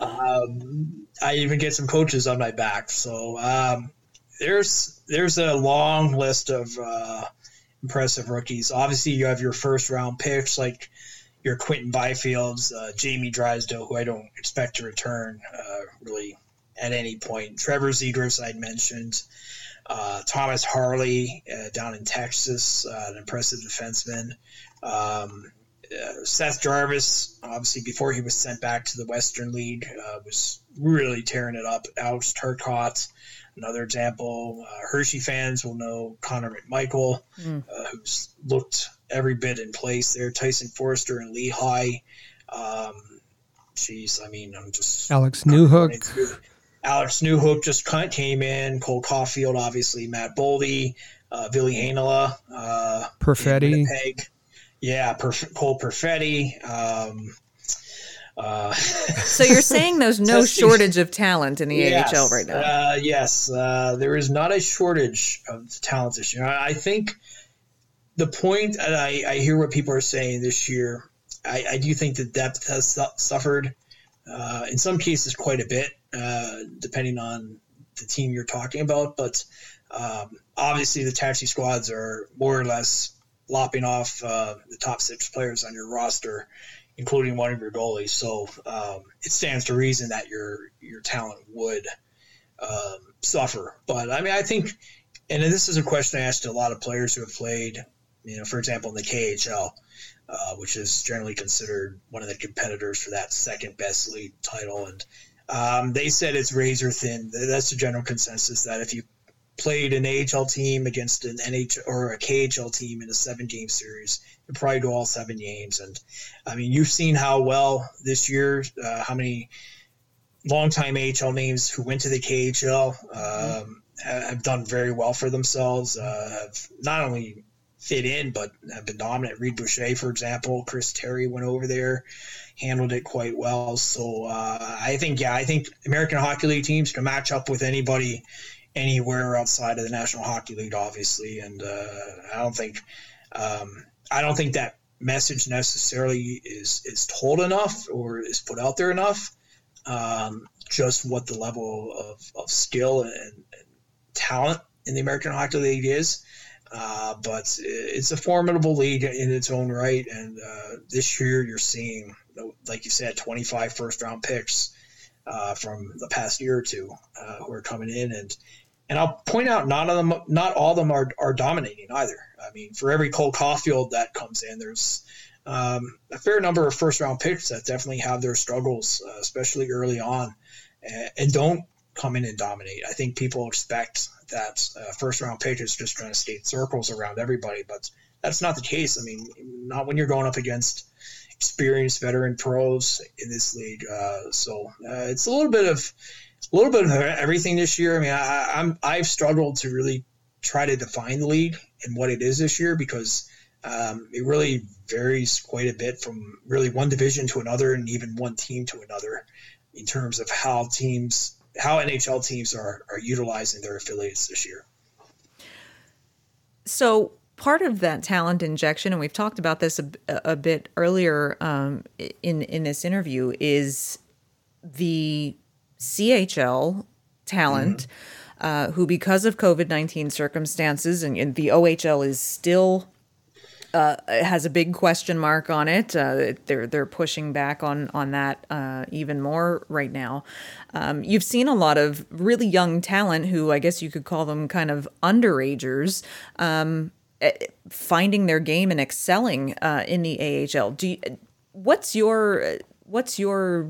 um, I even get some coaches on my back. So um, there's there's a long list of uh, impressive rookies. Obviously, you have your first round picks like your Quinton Byfields, uh, Jamie Drysdale, who I don't expect to return uh, really at any point. Trevor Zegras, I'd mentioned. Uh, Thomas Harley uh, down in Texas, uh, an impressive defenseman. Um, uh, Seth Jarvis, obviously before he was sent back to the Western League, was really tearing it up. Alex Turcotte, another example. Uh, Hershey fans will know Connor McMichael, mm. who's looked every bit in place there. Tyson Foerster and Lehigh. Um, geez, I mean, I'm just Alex Newhook. Alex Newhook just kind of came in. Cole Caufield, obviously. Matt Boldy, uh, Ville Heinola. Uh, Perfetti. Yeah, Perf- Cole Perfetti. Um, uh, so you're saying there's no shortage of talent in the yes, AHL right now? Uh, yes, uh, there is not a shortage of talent this year. I, I think the point, and I, I, hear what people are saying this year. I, I do think the depth has su- suffered uh, in some cases quite a bit. Uh, depending on the team you're talking about. But um, obviously, the taxi squads are more or less lopping off uh, the top six players on your roster, including one of your goalies. So um, it stands to reason that your your talent would um, suffer. But I mean, I think, and this is a question I asked a lot of players who have played. You know, for example, in the KHL. Uh, which is generally considered one of the competitors for that second best league title. And um, they said it's razor thin. That's the general consensus that if you played an AHL team against an NHL or a KHL team in a seven game series, probably go all seven games. And I mean, you've seen how well this year, uh, how many longtime AHL names who went to the KHL um, have done very well for themselves. Uh, have not only fit in, but have been dominant. Reid Boucher, for example, Chris Terry went over there handled it quite well. So uh, I think, yeah, I think American Hockey League teams can match up with anybody anywhere outside of the National Hockey League, obviously. And uh, I don't think, um, I don't think that message necessarily is is told enough or is put out there enough. Um, just what the level of, of skill and, and talent in the American Hockey League is. Uh, but it's a formidable league in its own right. And uh, this year, you're seeing like you said, 25 first round picks uh, from the past year or two uh, who are coming in, and and I'll point out not of them, not all of them are, are dominating either. I mean, for every Cole Caufield that comes in, there's um, a fair number of first round picks that definitely have their struggles, uh, especially early on, and, and, don't come in and dominate. I think people expect that uh, first round pick is just going to skate circles around everybody, but that's not the case. I mean, not when you're going up against experienced veteran pros in this league. Uh, so uh, it's a little bit of a little bit of everything this year. I mean, I, I'm I've struggled to really try to define the league and what it is this year because um, it really varies quite a bit from really one division to another and even one team to another in terms of how teams how NHL teams are are utilizing their affiliates this year. So part of that talent injection, and we've talked about this a, a bit earlier um, in in this interview, is the CHL talent. Mm-hmm. Uh, who, because of COVID 19 circumstances, and, and, the OHL is still uh, has a big question mark on it. Uh, they're they're pushing back on on that uh, even more right now. Um, you've seen a lot of really young talent who I guess you could call them kind of underagers. Um, eh, finding their game and excelling uh, in the AHL. Do you, what's your what's your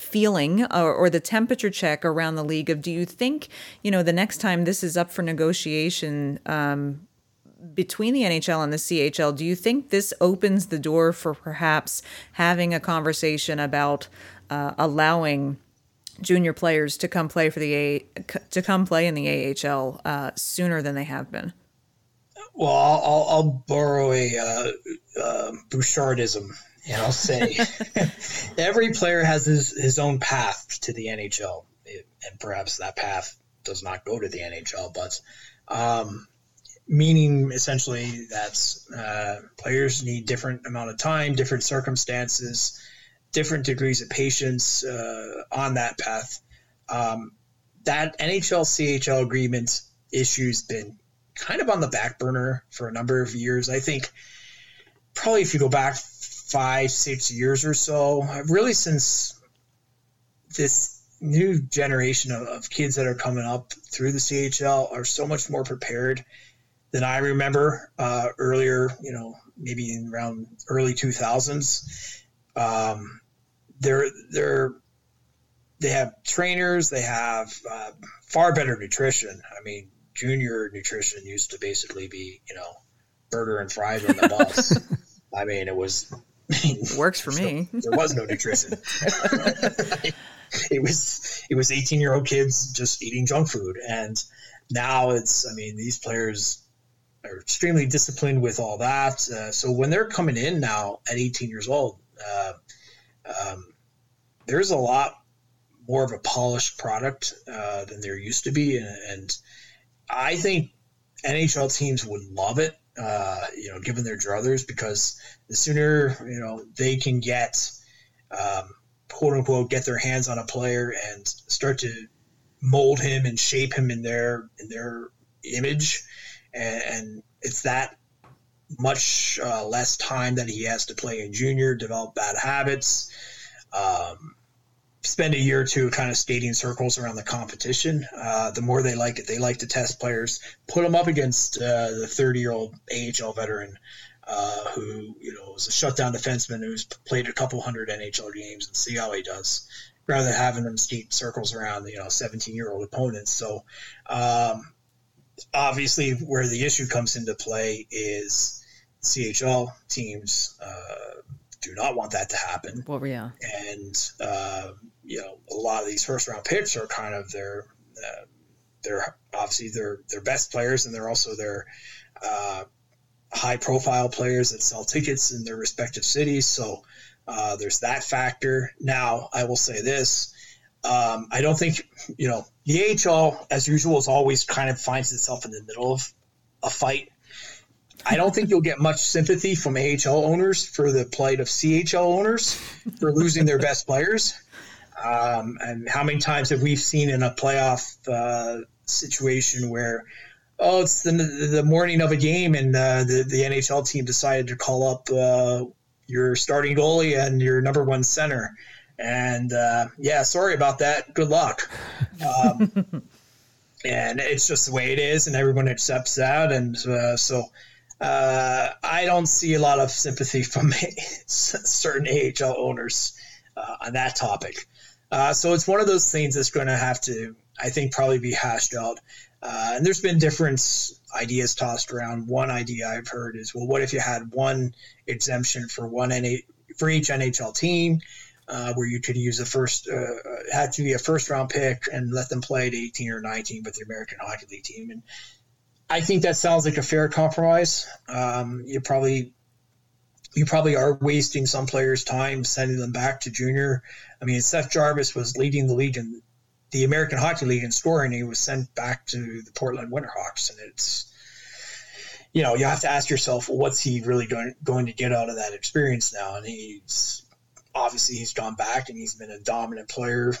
feeling or, or, the temperature check around the league of do you think you know the next time this is up for negotiation um, between the NHL and the CHL, do you think this opens the door for perhaps having a conversation about uh, allowing junior players to come play for the A to come play in the AHL uh, sooner than they have been? Well, I'll, I'll, borrow a uh, uh, Bouchardism, and I'll say every player has his, his own path to the NHL, and perhaps that path does not go to the NHL, but um, meaning essentially that uh, players need different amount of time, different circumstances, different degrees of patience uh, on that path. Um, that NHL CHL agreement issue's been kind of on the back burner for a number of years. I think probably if you go back five, six years or so, really since this new generation of, of kids that are coming up through the CHL are so much more prepared than I remember uh, earlier, you know, maybe in around early 2000s. Um, they're, they're, they have trainers, they have uh, far better nutrition. I mean, junior nutrition used to basically be, you know, burger and fries on the bus. I mean, it was. Works for me. there was no nutrition. it was it was 18 year old kids just eating junk food, and now it's. I mean, these players are extremely disciplined with all that. Uh, so when they're coming in now at 18 years old, uh, um, there's a lot more of a polished product uh, than there used to be, and, and, I think NHL teams would love it. Uh, you know, given their druthers, because the sooner you know they can get um, quote unquote get their hands on a player and start to mold him and shape him in their in their image and, and it's that much uh, less time that he has to play in junior, develop bad habits, um, spend a year or two kind of skating circles around the competition. Uh, the more they like it, they like to test players, put them up against uh, the 30 year old AHL veteran. Uh, who you know is a shutdown defenseman who's played a couple hundred NHL games and see how he does, rather than having them skate circles around you know 17 year old opponents. So um, obviously, where the issue comes into play is CHL teams uh, do not want that to happen. Well, yeah, and uh, you know, a lot of these first round picks are kind of their uh, they're obviously their their best players, and they're also their uh, high profile players that sell tickets in their respective cities. So uh, there's that factor. Now, I will say this. Um, I don't think, you know, the AHL, as usual, is always kind of finds itself in the middle of a fight. I don't think you'll get much sympathy from AHL owners for the plight of CHL owners for losing their best players. Um, and how many times have we seen in a playoff uh, situation where, oh, it's the, the morning of a game and uh, the, the NHL team decided to call up uh, your starting goalie and your number one center and uh, yeah, sorry about that. Good luck. Um, and it's just the way it is, and everyone accepts that. And uh, so uh, I don't see a lot of sympathy from certain AHL owners uh, on that topic. Uh, so it's one of those things that's going to have to, I think, probably be hashed out. Uh, and there's been different ideas tossed around. One idea I've heard is, well, what if you had one exemption for one NA, for each NHL team? uh, where you could use a first uh, had to be a first round pick and let them play at 18 or 19 with the American Hockey League team. And I think that sounds like a fair compromise. Um, you probably you probably are wasting some players' time sending them back to junior. I mean, Seth Jarvis was leading the league in the American Hockey League in scoring. He was sent back to the Portland Winterhawks, and it's you know you have to ask yourself, what's he really going going to get out of that experience now? And he's obviously he's gone back and he's been a dominant player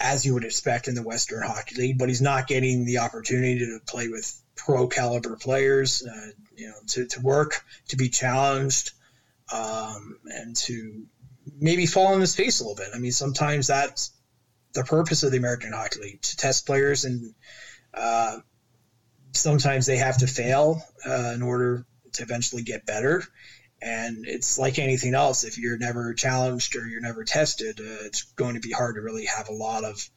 as you would expect in the Western Hockey League, but he's not getting the opportunity to play with pro caliber players, uh, you know, to, to work, to be challenged, um, and to maybe fall on his face a little bit. I mean, sometimes that's the purpose of the American Hockey League to test players, and uh, sometimes they have to fail uh, in order to eventually get better. And it's like anything else. If you're never challenged or you're never tested, uh, it's going to be hard to really have a lot of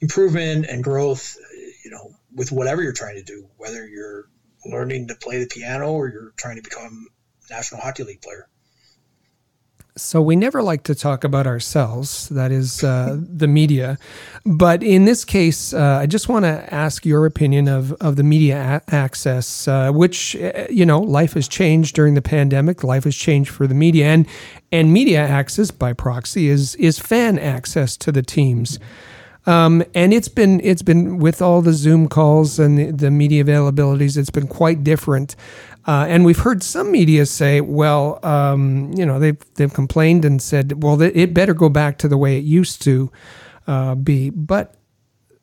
improvement and growth, you know, with whatever you're trying to do, whether you're learning to play the piano or you're trying to become a National Hockey League player. So we never like to talk about ourselves, that is uh, the media. But in this case, uh, I just want to ask your opinion of, of the media a- access, uh, which, uh, you know, life has changed during the pandemic. Life has changed for the media. And, and media access by proxy is, is fan access to the teams. Um, and it's been it's been with all the Zoom calls and the, the media availabilities, it's been quite different. Uh, and we've heard some media say, well, um, you know, they've they've complained and said, well, it better go back to the way it used to uh, be. But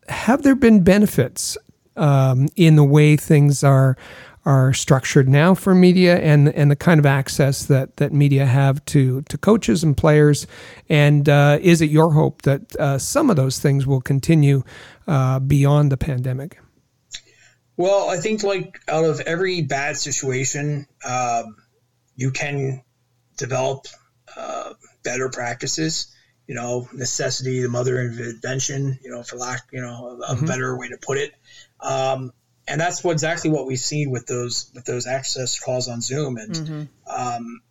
have there been benefits um, in the way things are are structured now for media and and the kind of access that that media have to to coaches and players and uh, is it your hope that uh, some of those things will continue uh, beyond the pandemic well i think like out of every bad situation um, you can develop uh, better practices you know necessity the mother of invention you know for lack you know of mm-hmm. a better way to put it um, and that's what exactly what we've seen with those with those access calls on Zoom. And mm-hmm. um,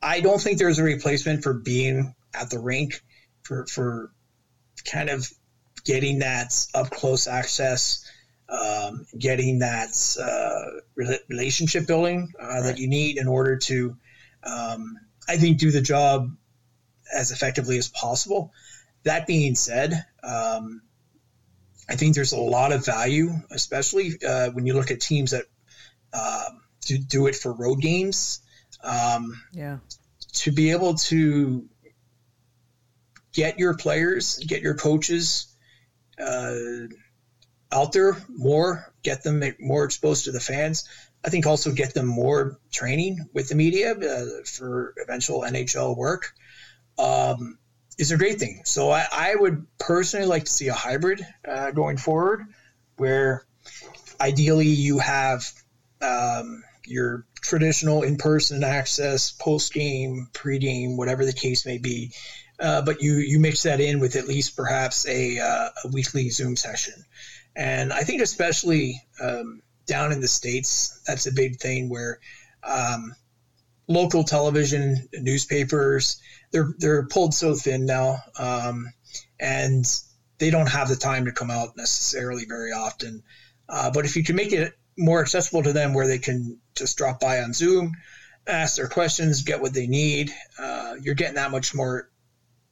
I don't think there's a replacement for being at the rink for for kind of getting that up close access, um, getting that uh, relationship building uh, right. that you need in order to, um, I think, do the job as effectively as possible. That being said, um, I think there's a lot of value, especially uh, when you look at teams that uh, do, do it for road games. Um, yeah. To be able to get your players, get your coaches uh, out there more, get them more exposed to the fans. I think also get them more training with the media uh, for eventual NHL work. Um, is a great thing. So I, I would personally like to see a hybrid uh, going forward, where ideally you have um, your traditional in-person access, post-game, pre-game, whatever the case may be, uh, but you you mix that in with at least perhaps a, uh, a weekly Zoom session. And I think especially um, down in the states, that's a big thing where um, local television, newspapers they're they're pulled so thin now, um, and they don't have the time to come out necessarily very often. Uh, but if you can make it more accessible to them, where they can just drop by on Zoom, ask their questions, get what they need, uh, you're getting that much more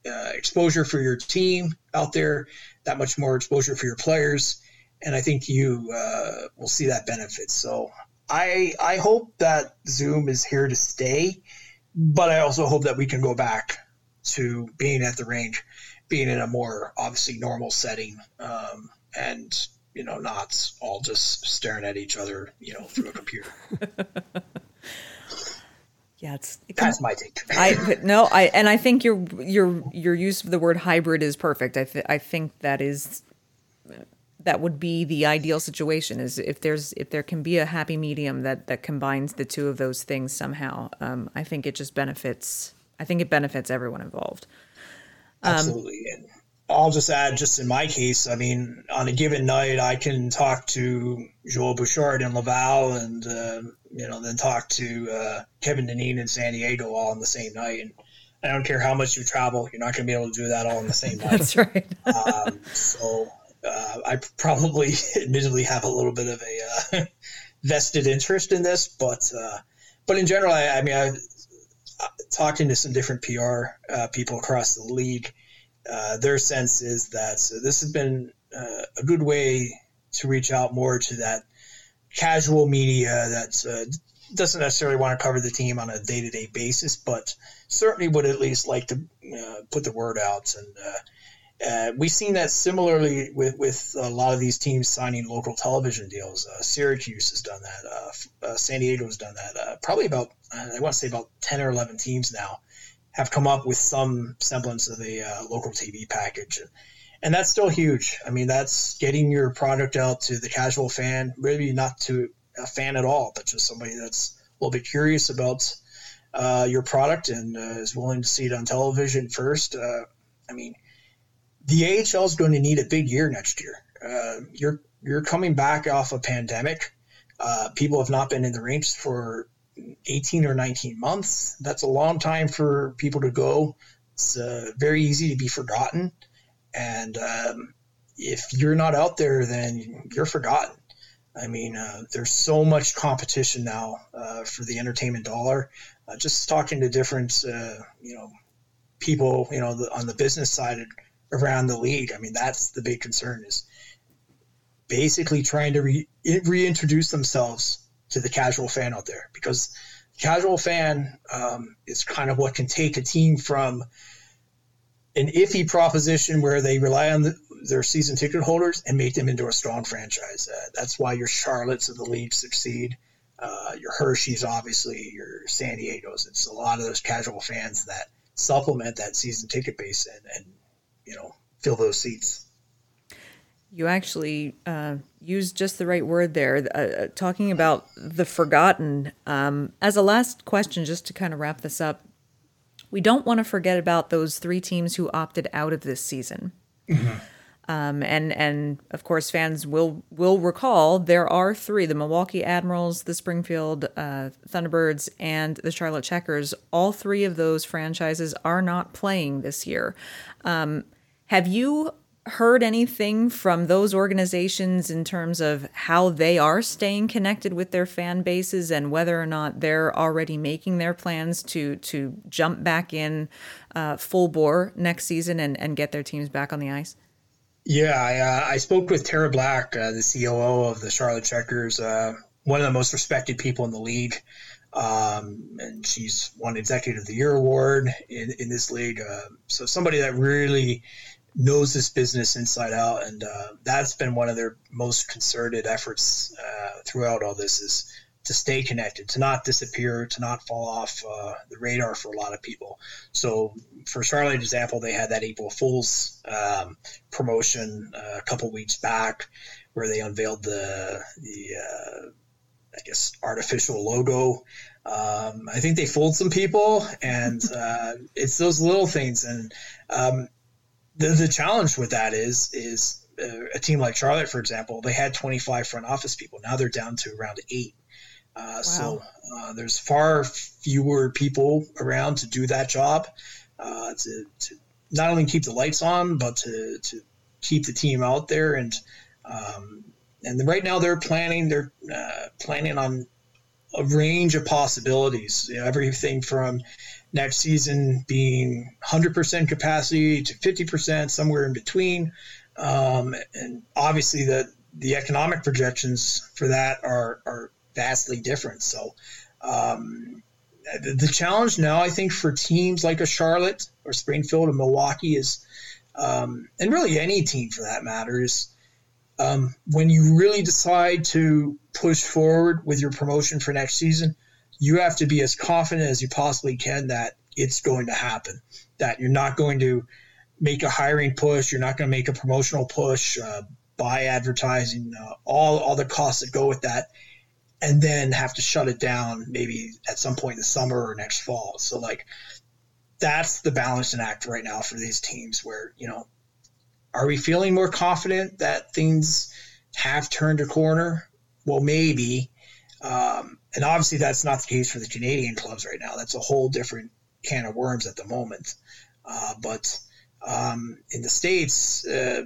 uh, exposure for your team out there, that much more exposure for your players, and I think you uh, will see that benefit. So I I hope that Zoom is here to stay but I also hope that we can go back to being at the range, being in a more obviously normal setting, um, and you know, not all just staring at each other, you know, through a computer. yeah, it's it that's my take. I no, I and I think your your your use of the word hybrid is perfect. I th- I think that is that would be the ideal situation is if there's if there can be a happy medium that that combines the two of those things somehow um, i think it just benefits i think it benefits everyone involved um, absolutely and i'll just add just in my case i mean on a given night i can talk to joel bouchard in laval and uh, you know then talk to uh, kevin dineen in san diego all on the same night and I don't care how much you travel, you're not going to be able to do that all in the same night. That's right. um, so uh, I probably admittedly have a little bit of a uh, vested interest in this, but uh, but in general, I, I mean, I talking to some different PR uh, people across the league. Uh, their sense is that so this has been uh, a good way to reach out more to that casual media that doesn't necessarily want to cover the team on a day to day basis, but certainly would at least like to put the word out and uh, we've seen that similarly with, with a lot of these teams signing local television deals. Uh, Syracuse has done that. Uh, uh San Diego has done that. Uh, probably about, I want to say about 10 or 11 teams now have come up with some semblance of a uh, local TV package. And, and that's still huge. I mean, that's getting your product out to the casual fan, maybe not to a fan at all, but just somebody that's a little bit curious about your product and is willing to see it on television first. I mean, the AHL is going to need a big year next year. Uh, you're you're coming back off a pandemic. Uh, people have not been in the rinks for 18 or 19 months. That's a long time for people to go. It's uh, very easy to be forgotten. And um, if you're not out there, then you're forgotten. I mean, uh, there's so much competition now uh, for the entertainment dollar. Uh, just talking to different, you know, people, you know, the, on the business side around the league. I mean, that's the big concern is basically trying to re- reintroduce themselves to the casual fan out there because casual fan um, is kind of what can take a team from an iffy proposition where they rely on the, their season ticket holders and make them into a strong franchise. Uh, that's why your Charlottes of the league succeed. Uh, your Hershey's, obviously, your San Diego's. It's a lot of those casual fans that supplement that season ticket base and, and you know fill those seats. You actually uh, used just the right word there, uh, uh, talking about the forgotten. Um, as a last question, just to kind of wrap this up, we don't want to forget about those three teams who opted out of this season. Mm-hmm. Um, and and of course, fans will will recall there are three: the Milwaukee Admirals, the Springfield uh, Thunderbirds, and the Charlotte Checkers. All three of those franchises are not playing this year. Um, have you heard anything from those organizations in terms of how they are staying connected with their fan bases and whether or not they're already making their plans to to jump back in uh, full bore next season and, and get their teams back on the ice? Yeah, I, uh, I spoke with Tera Black, uh, the COO of the Charlotte Checkers, uh, one of the most respected people in the league. Um, and she's won Executive of the Year award in, in this league. Uh, so somebody that really knows this business inside out, and uh, that's been one of their most concerted efforts uh, throughout all this is to stay connected, to not disappear, to not fall off uh, the radar for a lot of people. So, for Charlotte example, they had that April Fool's um, promotion uh, a couple weeks back, where they unveiled the the uh, I guess artificial logo. Um, I think they fooled some people, and uh, it's those little things. And um, the, the challenge with that is is uh, a team like Charlotte, for example, they had 25 front office people. Now they're down to around eight. Uh, wow. So uh, there's far fewer people around to do that job. Uh, to, to not only keep the lights on, but to, to keep the team out there. And um, and right now they're planning they're uh, planning on a range of possibilities. You know, everything from next season being 100% capacity to 50%, somewhere in between. Um, and obviously, the, the economic projections for that are, are vastly different. So, um, the, the, challenge now, I think, for teams like a Charlotte or Springfield or Milwaukee is, um, and really any team for that matter, is um, when you really decide to push forward with your promotion for next season – you have to be as confident as you possibly can that it's going to happen, that you're not going to make a hiring push, you're not going to make a promotional push, uh, buy advertising, uh, all, all the costs that go with that, and then have to shut it down maybe at some point in the summer or next fall. So, like, that's the balancing act right now for these teams where, you know, are we feeling more confident that things have turned a corner? Well, maybe. Um, and obviously, that's not the case for the Canadian clubs right now. That's a whole different can of worms at the moment. Uh, but um, in the States, uh,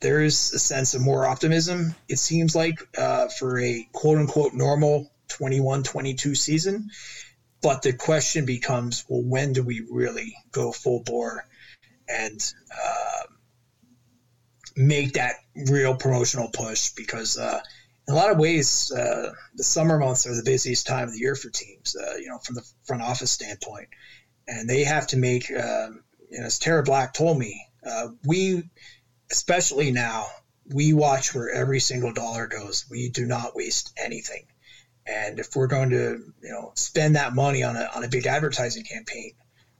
there is a sense of more optimism, it seems like, uh, for a quote unquote normal 21 22 season. But the question becomes well, when do we really go full bore and uh, make that real promotional push? Because uh, in a lot of ways, uh, the summer months are the busiest time of the year for teams, uh, you know, from the front office standpoint. And they have to make, um, you know, as Tera Black told me, uh, we, especially now, we watch where every single dollar goes. We do not waste anything. And if we're going to, you know, spend that money on a, on a big advertising campaign,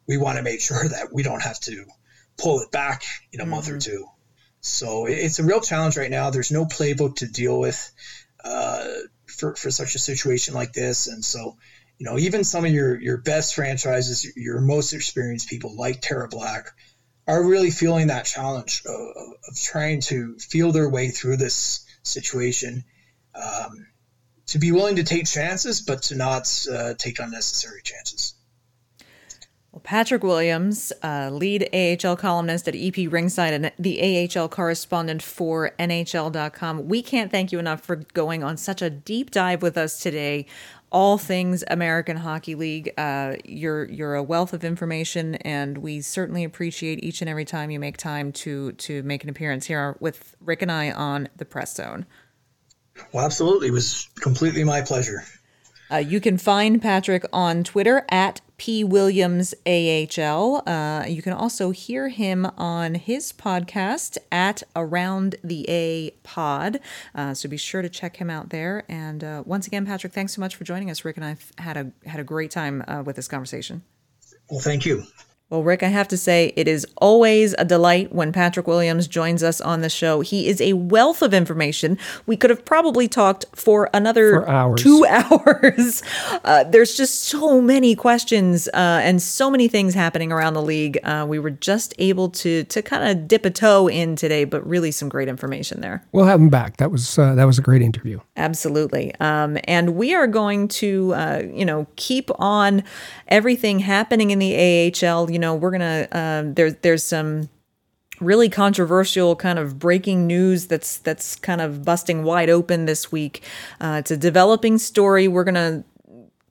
we want to make sure that we don't have to pull it back in a mm-hmm. month or mm-hmm. two. So it's a real challenge right now. There's no playbook to deal with uh, for, for such a situation like this. And so, you know, even some of your, your best franchises, your most experienced people like Tera Black are really feeling that challenge of, of trying to feel their way through this situation. Um, to be willing to take chances, but to not uh, take unnecessary chances. Well, Patrick Williams, uh, lead AHL columnist at EP Rinkside and the AHL correspondent for NHL.com. We can't thank you enough for going on such a deep dive with us today. All things American Hockey League. Uh, you're you're a wealth of information, and we certainly appreciate each and every time you make time to to make an appearance here with Rick and I on the Press Zone. Well, absolutely. It was completely my pleasure. Uh, you can find Patrick on Twitter at P Williams AHL. Uh, you can also hear him on his podcast at Around the A Pod. Uh, so be sure to check him out there. And uh, once again, Patrick, thanks so much for joining us. Rick and I had a had a great time uh, with this conversation. Well, thank you. Well, Rick, I have to say, it is always a delight when Patrick Williams joins us on the show. He is a wealth of information. We could have probably talked for another for hours. two hours. Uh, there's just so many questions uh, and so many things happening around the league. Uh, we were just able to to kind of dip a toe in today, but really some great information there. We'll have him back. That was uh, that was a great interview. Absolutely. Um, and we are going to, uh, you know, keep on everything happening in the AHL. You know, we're gonna there's there's some really controversial kind of breaking news that's that's kind of busting wide open this week. Uh, it's a developing story. We're gonna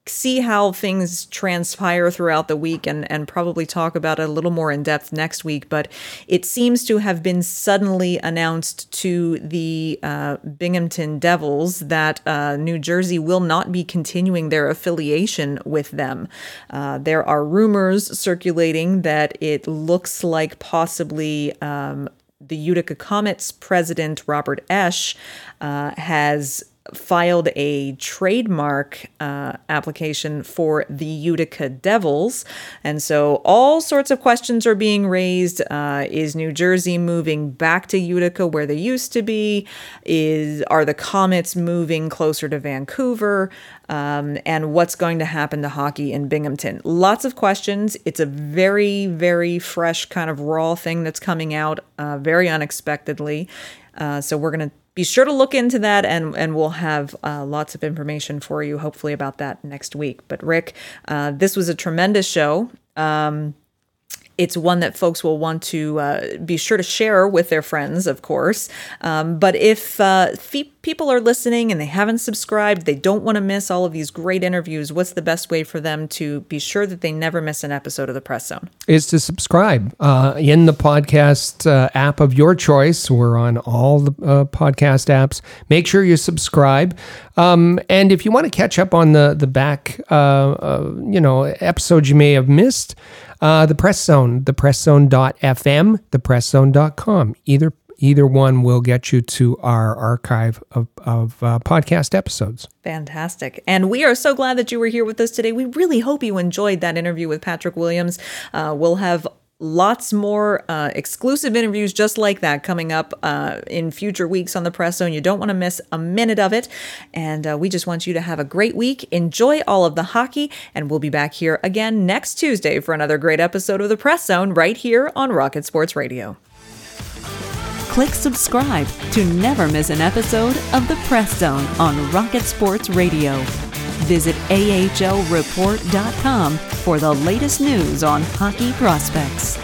see how things transpire throughout the week and, and probably talk about it a little more in depth next week. But it seems to have been suddenly announced to the uh, Binghamton Devils that uh, New Jersey will not be continuing their affiliation with them. Uh, there are rumors circulating that it looks like possibly um, the Utica Comets president, Robert Esche, uh, has filed a trademark uh, application for the Utica Devils. And so all sorts of questions are being raised. Uh, is New Jersey moving back to Utica where they used to be? Is Are the Comets moving closer to Vancouver? Um, and what's going to happen to hockey in Binghamton? Lots of questions. It's a very, very fresh kind of raw thing that's coming out uh, very unexpectedly. Uh, so we're going to be sure to look into that and and we'll have uh, lots of information for you hopefully about that next week. But rick uh, this was a tremendous show. Um, it's one that folks will want to uh, be sure to share with their friends, of course. Um, but if uh, people are listening and they haven't subscribed, they don't want to miss all of these great interviews, what's the best way for them to be sure that they never miss an episode of the Press Zone? Is to subscribe uh, in the podcast uh, app of your choice. We're on all the uh, podcast apps. Make sure you subscribe. Um, and if you want to catch up on the the back, uh, you know, episodes you may have missed. Uh, the Press Zone, thepresszone.fm, thepresszone.com. Either either one will get you to our archive of, of uh, podcast episodes. Fantastic. And we are so glad that you were here with us today. We really hope you enjoyed that interview with Patrick Williams. Uh, we'll have lots more uh, exclusive interviews just like that coming up uh, in future weeks on the press zone. You don't want to miss a minute of it. And uh, we just want you to have a great week. Enjoy all of the hockey. And we'll be back here again next tuesday for another great episode of the press zone right here on rocket sports radio. Click subscribe to never miss an episode of the press zone on rocket sports radio Visit AHLReport.com for the latest news on hockey prospects.